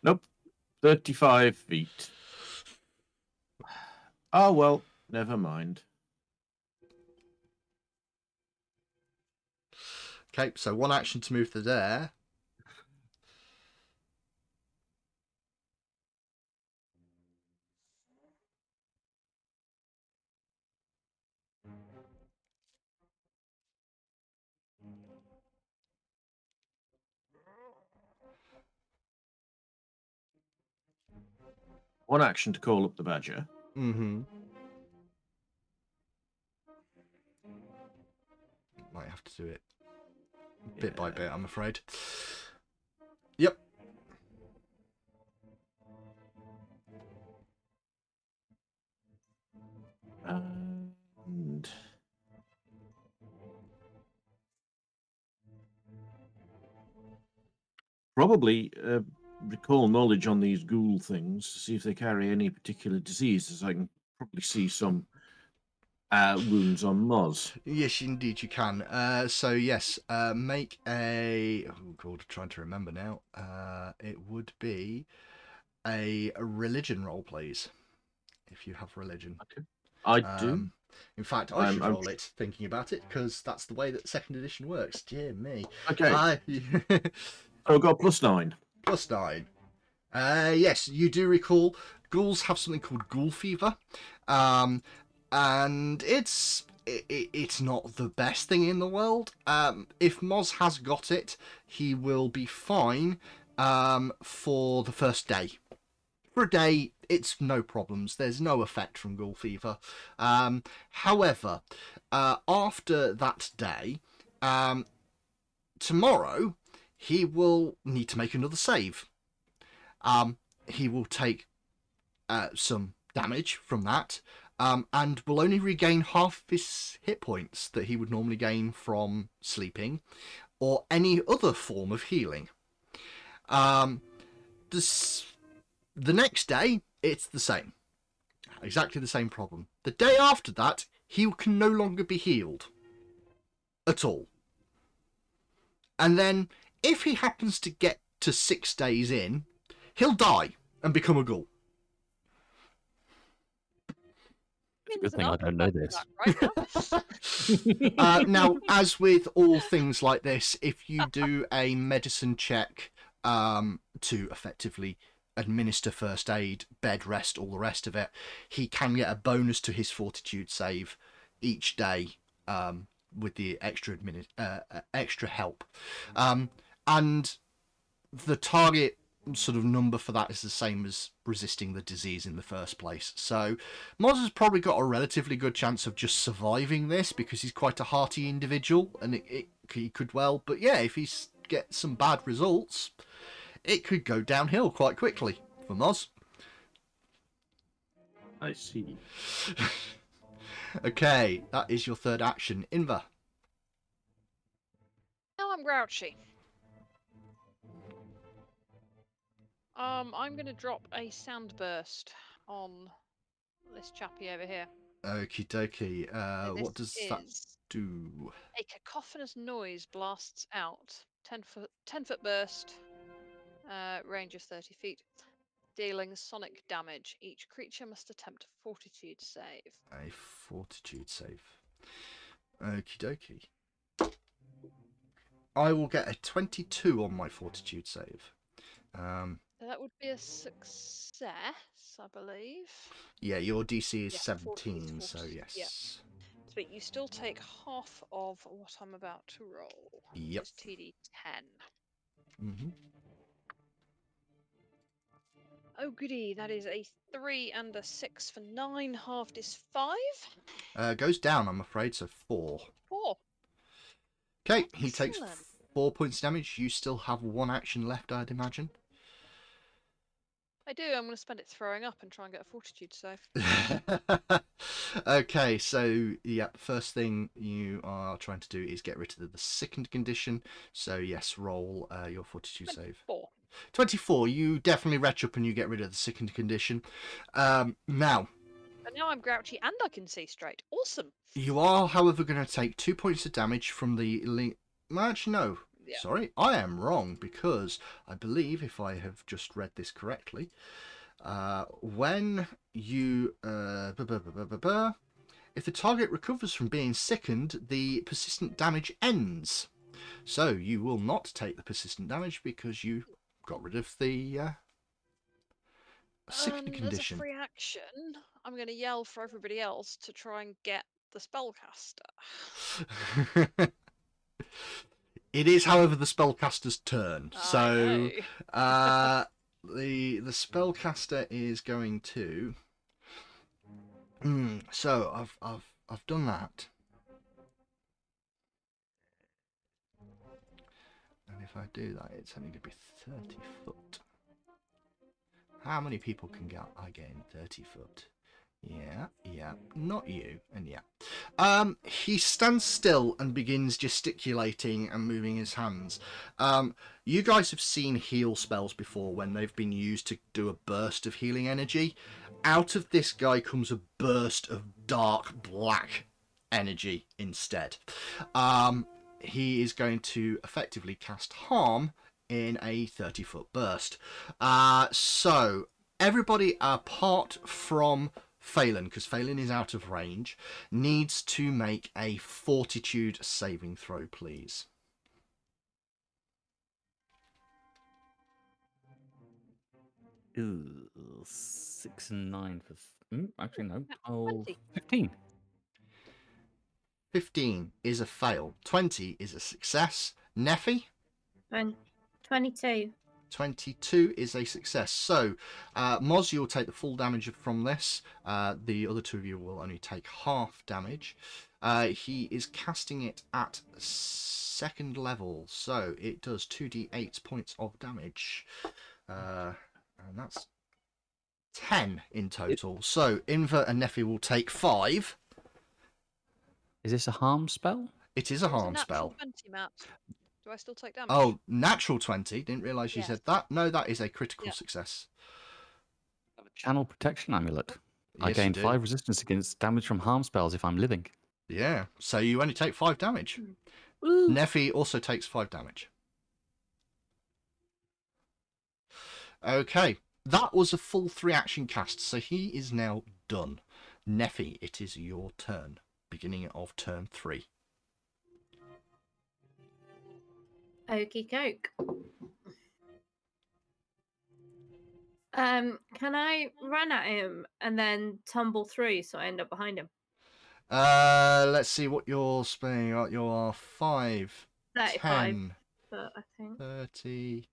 Nope. 35 feet. Oh, well, never mind. Okay, so one action to move to there. One action to call up the badger. Mm-hmm. Might have to do it bit by bit, I'm afraid. Yep. And probably uh, recall knowledge on these ghoul things to see if they carry any particular diseases. I can probably see some uh, wounds on Moz. Yes, indeed you can. Uh, so yes, uh, make a. Oh god, trying to remember now. Uh, it would be a, religion roll, please. If you have religion. Okay. I do. Um, in fact, I I'm- should I'm roll it thinking about it because that's the way that second edition works. Dear me. Okay, I- so I've got plus nine. plus nine. Uh, yes, you do recall ghouls have something called ghoul fever, um, and it's it, it's not the best thing in the world. Um, if Moz has got it, he will be fine um, for the first day. For a day, it's no problems. There's no effect from ghoul fever. Um, however, uh, after that day, um, tomorrow he will need to make another save. Um, he will take uh, some damage from that, um, and will only regain half his hit points that he would normally gain from sleeping or any other form of healing. Um, this, the next day, it's the same. Exactly the same problem. The day after that, he can no longer be healed. At all. And then if he happens to get to six days in, he'll die and become a ghoul. Good thing I don't know this. Right now. uh, now, as with all things like this, if you do a medicine check um, to effectively administer first aid, bed rest, all the rest of it, he can get a bonus to his fortitude save each day um, with the extra admini- uh, uh, extra help. Um, and the target sort of number for that is the same as resisting the disease in the first place. So Moz has probably got a relatively good chance of just surviving this because he's quite a hearty individual and it, it, he could well. But yeah, if he s- gets some bad results, it could go downhill quite quickly for Moz. I see. Okay, that is your third action. Inver. Now I'm grouchy. Um, I'm gonna drop a sound burst on this chappy over here. Okie dokie. Uh, This what does that do? A cacophonous noise blasts out. Ten foot, ten foot burst. Uh, range of thirty feet, dealing sonic damage. Each creature must attempt a fortitude save. A fortitude save. Okie dokie. I will get a 22 on my fortitude save. Um, So that would be a success, I believe. yeah, your DC is Yeah, 17, 14, so 14, yeah. yes. But you still take half of what I'm about to roll. Yep. is 2d10. Mm-hmm. Oh goody, that is a three and a six for nine. Halved is five. Uh, goes down, I'm afraid, so 4. Four. Okay, he takes 4 points damage. You still have one action left, I'd imagine. I do. I'm going to spend it throwing up and try and get a fortitude save. okay, so yeah, first thing you are trying to do is get rid of the sickened condition. So yes, roll uh, your fortitude save. Four. 24, you definitely retch up and you get rid of the sickened condition. Um, now, And now I'm grouchy and I can see straight. Awesome. you are, however, going to take two points of damage from the. Le- actually, no. Yeah. Sorry, I am wrong because I believe, if I have just read this correctly, uh, when you. Uh, buh, buh, buh, if the target recovers from being sickened, the persistent damage ends. So you will not take the persistent damage because you got rid of the uh, sickened Um, As a free action, I'm going to yell for everybody else to try and get the spellcaster. it is, however, the spellcaster's turn. I So uh, the the spellcaster is going to. Hmm, so I've I've I've done that. And if I do that, it's only going to be thirty foot. How many people can get I get in thirty foot? Yeah, yeah, not you, and yeah. Um, he stands still and begins gesticulating and moving his hands. Um, you guys have seen heal spells before when they've been used to do a burst of healing energy. Out of this guy comes a burst of dark black energy instead. Um, he is going to effectively cast harm in a 30 foot burst. Uh, so, everybody apart from Phelan, because Phelan is out of range, needs to make a fortitude saving throw, please. Ooh, six and nine for. Mm, actually, no. Nat 12, 20. 15. 15 is a fail, 20 is a success. Neffy, 22. 22 is a success. So, uh, Moz, you'll take the full damage from this. Uh, the other two of you will only take half damage. Uh, he is casting it at second level, so it does 2d8 points of damage. Uh, and that's 10 in total. So, Inver and Neffy will take 5. Is this a harm spell? It is a harm natural spell. 20, Matt. Do I still take damage? Oh, natural 20. Didn't realise you Yes. said that. No, that is a critical Yeah. success. Channel protection amulet. I Yes, you gain do. five resistance against damage from harm spells if I'm living. Yeah, so you only take five damage. Mm. Neffy also takes five damage. Okay, that was a full three action cast, so he is now done. Neffy, it is your turn. Beginning of turn three. Okey coke. Um, can I run at him and then tumble through so I end up behind him? Uh, let's see what you're spending. Right, you are five, 35, 10, but I think. 30.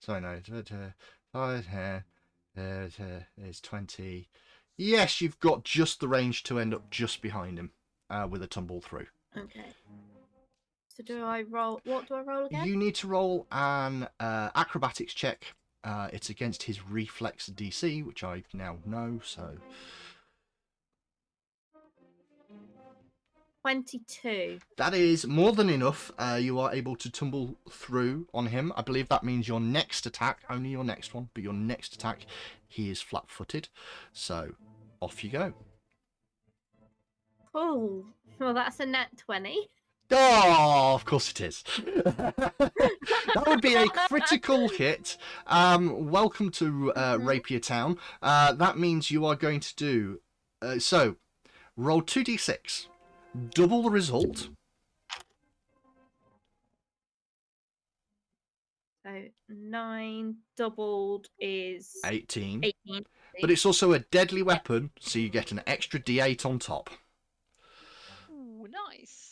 Sorry, no. 5, 10, 30, is 20. Yes, you've got just the range to end up just behind him uh, with a tumble through. Okay. So do I roll? What do I roll again? You need to roll an uh, acrobatics check. Uh, it's against his reflex DC, which I now know. So 22. that is more than enough. Uh, you are able to tumble through on him. I believe that means your next attack, only your next one, but your next attack, he is flat-footed. So off you go. Oh, well, that's a net 20. Oh, of course it is. that would be a critical hit. Um, welcome to uh, Mhm. Rapier Town. Uh, that means you are going to do uh, so. Roll two d6, double the result. So 9 doubled is 18. 18. But it's also a deadly weapon, so you get an extra d8 on top. Ooh, nice.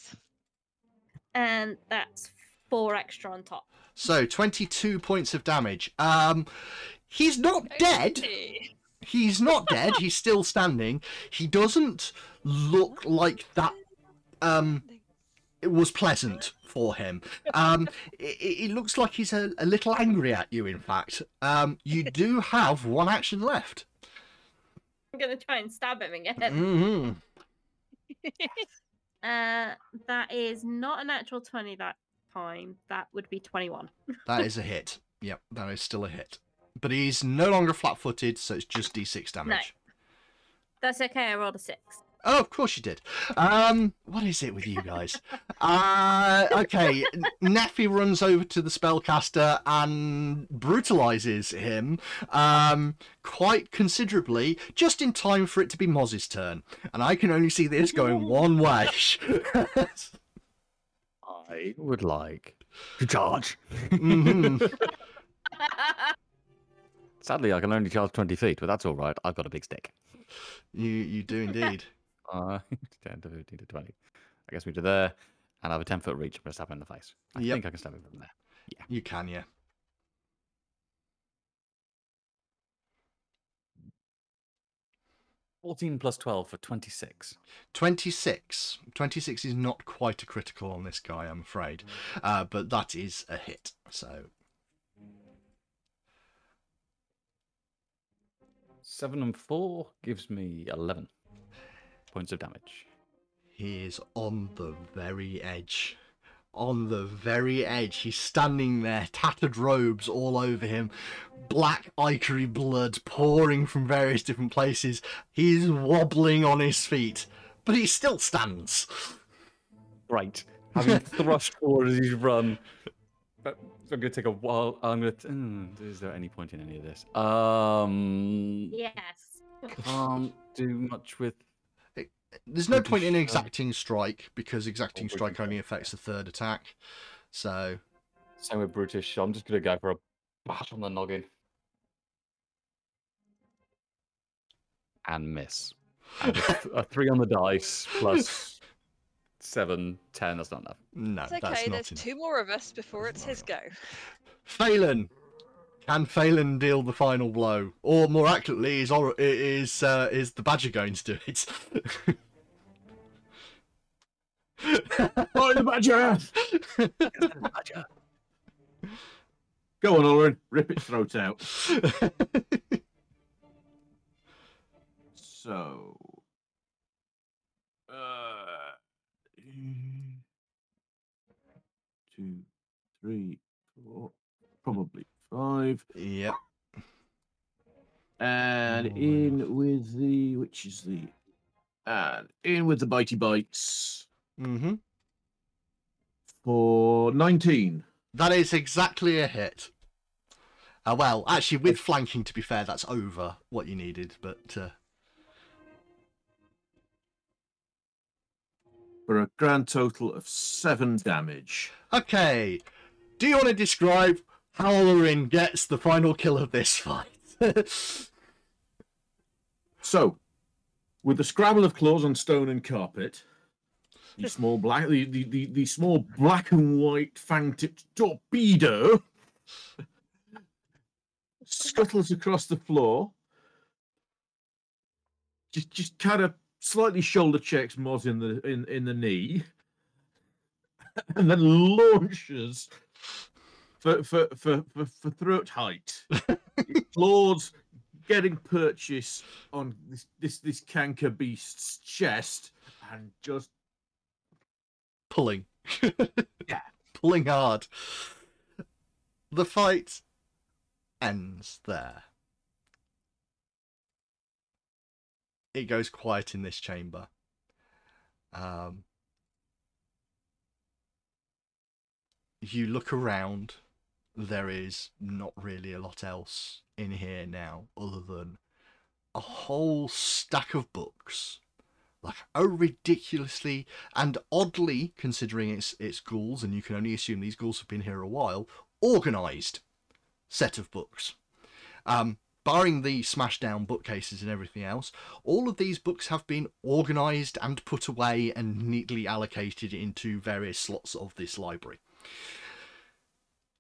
And that's 4 extra on top. So 22 points of damage. Um, he's not dead. He's not dead. He's still standing. He doesn't look like that. Um, it was pleasant for him. Um, it, it looks like he's a, a little angry at you. In fact, um, you do have one action left. I'm going to try and stab him again. hmm Uh, that is not a natural 20 that time. That would be 21. That is a hit. Yep, that is still a hit. But he's no longer flat-footed, so it's just d6 damage. That's okay. I rolled a 6. Oh, of course you did. Um, what is it with you guys? uh, okay, Neffy runs over to the spellcaster and brutalizes him um, quite considerably, just in time for it to be Moz's turn. And I can only see this going one way. I would like to charge. Mhm. Sadly, I can only charge 20 feet, but that's all right. I've got a big stick. You you do indeed. Uh, 10 to 15 to 20. I guess we do there, and I have a 10 foot reach. I'm going to stab him in the face. I Yep. think I can stab him from there. Yeah. You can, yeah. Fourteen plus twelve for twenty-six. 26. 26 is not quite a critical on this guy, I'm afraid. Uh, but that is a hit. So Seven and four gives me eleven points of damage. he is on the very edge. On the very edge. He's standing there, tattered robes all over him, black ivory blood pouring from various different places. He's wobbling on his feet, but he still stands. Right. Having thrust forward as he's run. But I'm going to take a while. I'm going to. Mm, is there any point in any of this? Um. yes. Can't do much with. There's no point in Brutish, uh, exacting strike because exacting strike only affects the third attack. So Same with Brutish. I'm just going to go for a bash on the noggin. And miss. And a, th- a three on the dice plus seven, ten. That's not enough. no, It's that's okay. not There's enough. two more of us before it's his go. Phelan. Can Phelan deal the final blow, or more accurately, is or is uh, is the badger going to do it? Oh, the badger! Go on, Ulrin. Rip its throat out. So. Uh, two, three, four, probably five. yep. And Oh, in with the. Which is the. And in with the bitey bites Mm-hmm. for 19. That is exactly a hit. Uh, well, actually, with flanking, to be fair, that's over what you needed. But uh, for a grand total of seven damage. Okay. Do you want to describe how Lorin gets the final kill of this fight? So, with the scrabble of claws on stone and carpet, the small black, the, the, the, the small black and white fang-tipped torpedo scuttles across the floor. Just, just kind of slightly shoulder checks Moz in the in, in the knee, and then launches for for for for, for throat height. Claws getting purchase on this this this canker beast's chest and just Pulling. Yeah. Pulling hard. The fight ends there. It goes quiet in this chamber. Um, you look around. There is not really a lot else in here now, other than a whole stack of books. Like a ridiculously and oddly, considering it's it's ghouls, and you can only assume these ghouls have been here a while, organised set of books. Um, barring the smashed down bookcases and everything else, all of these books have been organised and put away and neatly allocated into various slots of this library.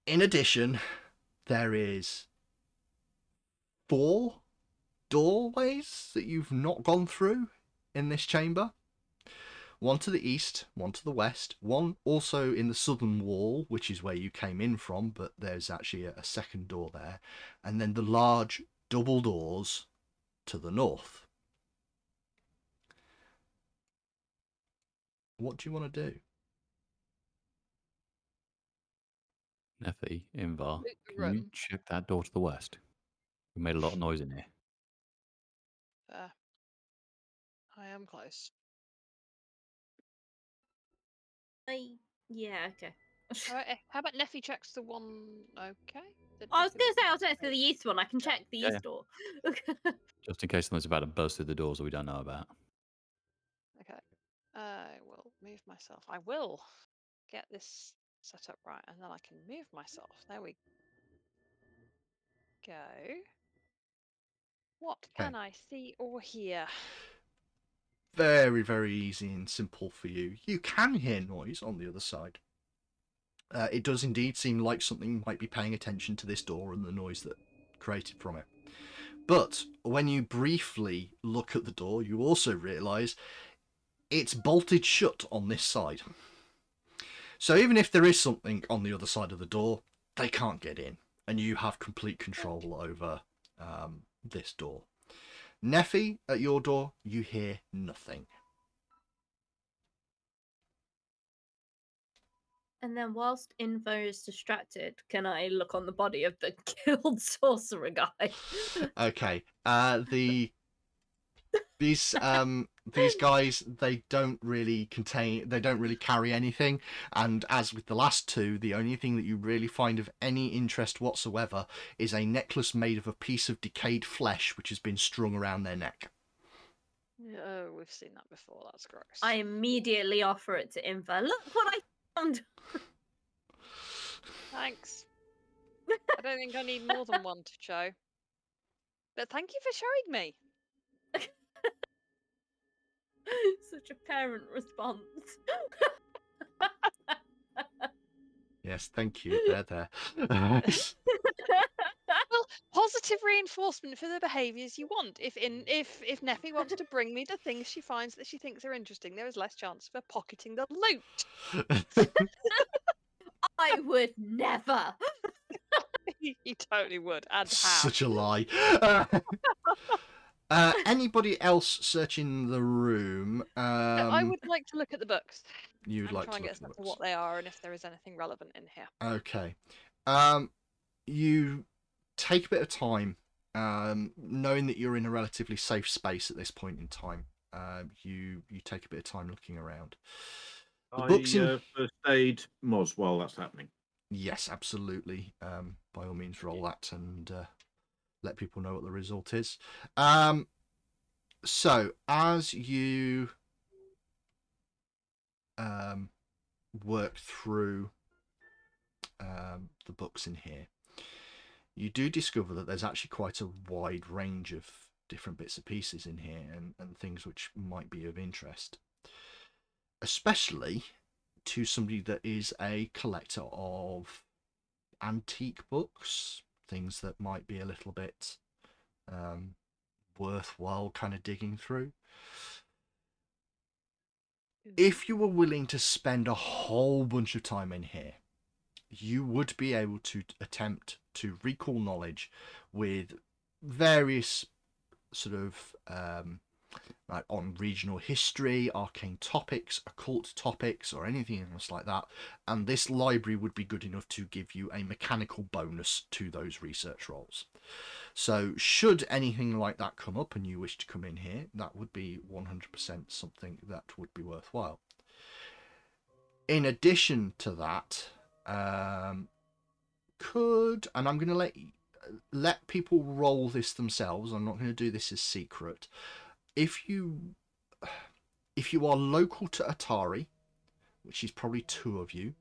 In addition, there is four doorways that you've not gone through in this chamber. One to the east, one to the west, one also in the southern wall, which is where you came in from, but there's actually a, a second door there, and then the large double doors to the north. What do you want to do? Neffy, Inver, Loot the can you room. check that door to the west? We made a lot of noise in here. Fair. I am close. I, yeah, okay. All right, eh, how about Neffy checks the one? Okay. the- I was the- going to say, I'll check to the east one. I can check the Yeah, yeah. east door. Just in case someone's about to burst through the doors that we don't know about. Okay. I will move myself. I will get this set up right, and then I can move myself. There we go. What Okay. can I see or hear? very, very easy and simple for you. You can hear noise on the other side. Uh, it does indeed seem like something might be paying attention to this door and the noise that created from it. But when you briefly look at the door, you also realise it's bolted shut on this side. So even if there is something on the other side of the door, they can't get in, and you have complete control over um, this door. Neffy, at your door, you hear nothing. And then, whilst Inver is distracted, can I look on the body of the killed sorcerer guy? Okay. Uh, the these um these guys they don't really contain they don't really carry anything and as with the last two the only thing that you really find of any interest whatsoever is a necklace made of a piece of decayed flesh which has been strung around their neck Oh, we've seen that before. That's gross. I immediately offer it to Inver. Look what I found. Thanks. I don't think I need more than one to show. But thank you for showing me. Such a parent response. yes thank you they're there Positive reinforcement for the behaviours you want. If in if if Neffy wants to bring me the things she finds that she thinks are interesting, there is less chance of her pocketing the loot. I would never. you totally would. And how? such a lie uh, anybody else searching the room um, Uh, I would like to look at the books you'd and like try to and look get a at the sense of books. what they are and if there is anything relevant in here. Okay. Um, you take a bit of time, um, knowing that you're in a relatively safe space at this point in time. Um, you you take a bit of time looking around. The I books in- uh, first aid Moz while that's happening. Yes, absolutely. Um, by all means, roll that and uh, let people know what the result is. Um, so as you um, work through um, the books in here, you do discover that there's actually quite a wide range of different bits and pieces in here and, and things which might be of interest. Especially to somebody that is a collector of antique books, things that might be a little bit um, worthwhile kind of digging through. If you were willing to spend a whole bunch of time in here, you would be able to attempt to recall knowledge with various sort of um, like on regional history, arcane topics, occult topics, or anything else like that. And this library would be good enough to give you a mechanical bonus to those research rolls. So, should anything like that come up and you wish to come in here, that would be 100% something that would be worthwhile. In addition to that, um, could and I'm going to let let people roll this themselves. I'm not going to do this as secret. If you if you are local to Otari, which is probably two of you,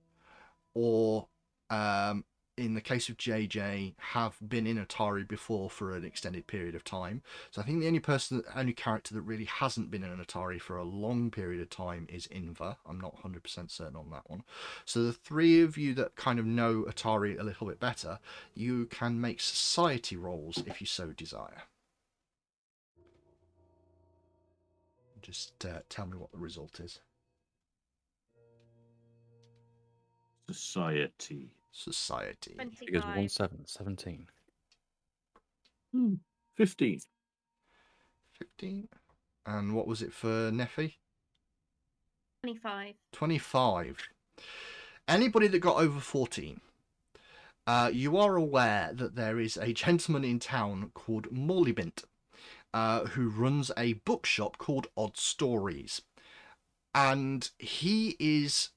or um, in the case of JJ, have been in Otari before for an extended period of time. So I think the only person, only character that really hasn't been in an Otari for a long period of time is Inver. I'm not 100% certain on that one. So the three of you that kind of know Otari a little bit better, you can make society rolls if you so desire. Just uh, tell me what the result is. Society. Society. Figures 25. 1 7, 17. Hmm. 15. 15. And what was it for Neffy? 25. 25. Anybody that got over 14, uh, you are aware that there is a gentleman in town called Morlibint uh, who runs a bookshop called Odd Stories. And he is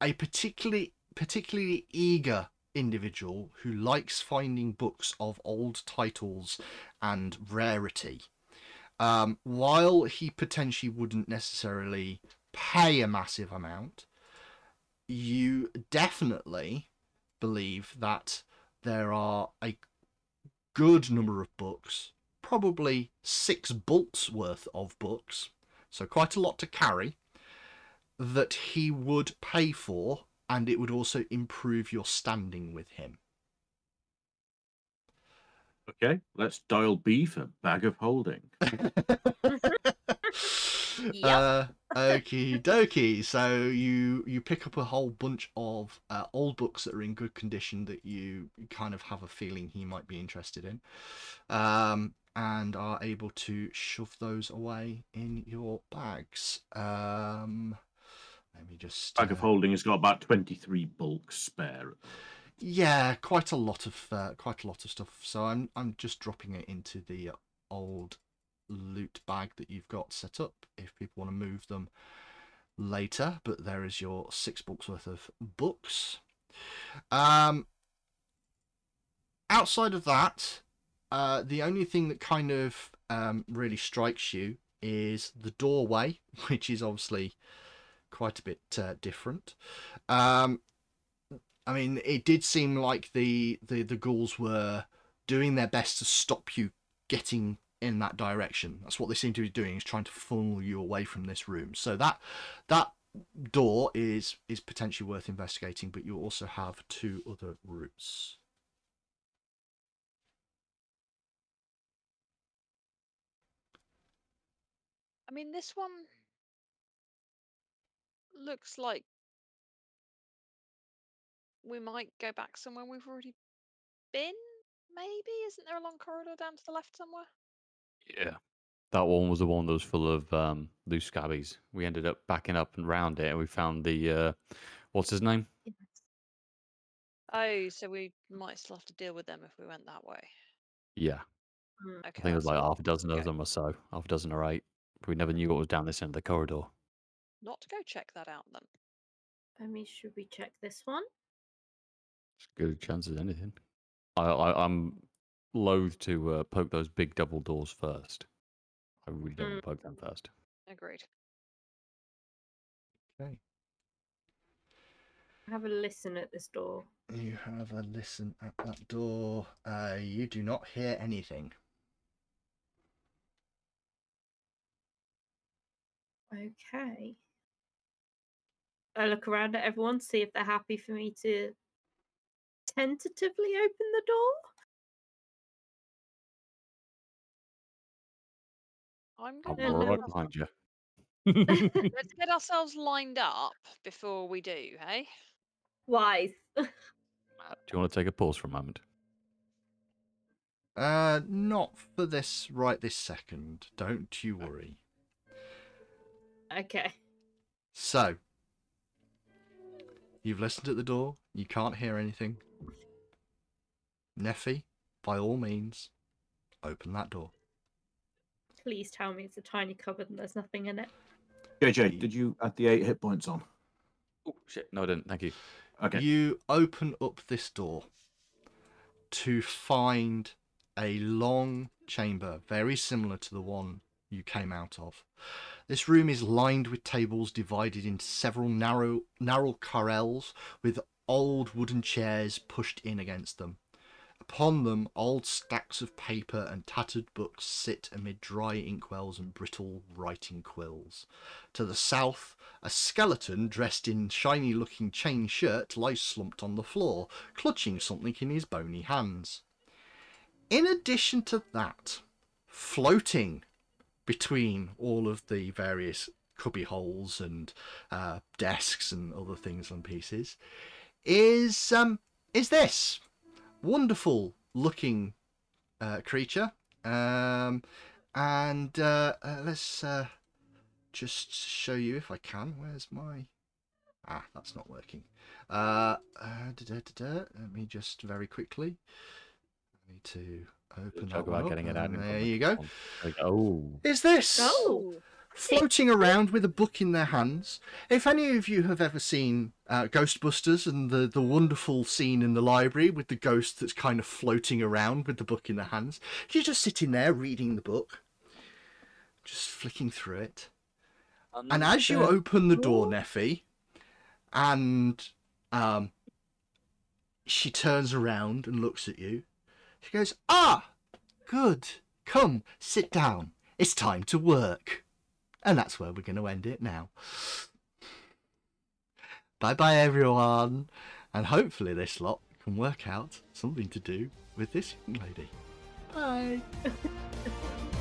a particularly particularly eager individual who likes finding books of old titles and rarity. Um, while he potentially wouldn't necessarily pay a massive amount, you definitely believe that there are a good number of books, probably six bolts worth of books, so quite a lot to carry, that he would pay for, and it would also improve your standing with him. Okay, let's dial B for bag of holding. Uh, okie dokie. So you you pick up a whole bunch of uh, old books that are in good condition that you kind of have a feeling he might be interested in, um, and are able to shove those away in your bags. Um, let me just Bag of uh, holding has got about 23 bulk spare. yeah, quite a lot of uh, quite a lot of stuff. So I'm I'm just dropping it into the old loot bag that you've got set up if people want to move them later. But there is your six books worth of books. Um, outside of that, uh, the only thing that kind of um, really strikes you is the doorway, which is obviously quite a bit uh, different. Um, I mean, it did seem like the, the the ghouls were doing their best to stop you getting in that direction. That's what they seem to be doing is trying to funnel you away from this room. So that that door is is potentially worth investigating, but you also have two other routes. I mean, this one looks like we might go back somewhere we've already been. Maybe isn't there a long corridor down to the left somewhere? Yeah. That one was the one that was full of um, loose scabbies. We ended up backing up and round it, and we found the uh, what's his name? Oh, so we might still have to deal with them if we went that way. Yeah, Mm. Okay, I think it was like half a dozen of them or so, half a dozen or eight. But we never knew what was down this end of the corridor. Not to go check that out then. I mean, should we check this one? It's good a chance as anything. I, I I'm loath to uh, poke those big double doors first. I really don't want to poke them first. Agreed. Okay. Have a listen at this door. You have a listen at that door. Uh, you do not hear anything. Okay. I look around at everyone, see if they're happy for me to tentatively open the door. I'm I'm going No, right behind you. Let's get ourselves lined up before we do, hey? Wise. Do you want to take a pause for a moment? Uh, not for this right this second. Don't you worry. Okay. So, you've listened at the door. You can't hear anything. Neffy, by all means, open that door. Please tell me it's a tiny cupboard and there's nothing in it. JJ, did you add the eight hit points on? Oh shit! No, I didn't. Thank you. Okay. You open up this door to find a long chamber, very similar to the one you came out of. This room is lined with tables divided into several narrow narrow carrels with old wooden chairs pushed in against them. Upon them, old stacks of paper and tattered books sit amid dry inkwells and brittle writing quills. To the south, a skeleton dressed in shiny looking chain shirt lies slumped on the floor, clutching something in his bony hands. In addition to that, floating between all of the various cubby holes and uh, desks and other things and pieces is um is this wonderful looking uh, creature um and uh, uh, let's uh, just show you if I can. Where's my ah? That's not working. Uh, let me just very quickly. I need to open Talk that about up, getting it out. and There you go. phone. There you go. Oh, Is this Oh, floating around with a book in their hands? If any of you have ever seen uh, Ghostbusters and the the wonderful scene in the library with the ghost that's kind of floating around with the book in their hands, you're just sitting there reading the book, just flicking through it. And as you open the door, Neffy, and um, she turns around and looks at you, she goes, Ah, good. Come, sit down. It's time to work. And that's where we're going to end it now. Bye bye, everyone. And hopefully, this lot can work out something to do with this young lady. Bye.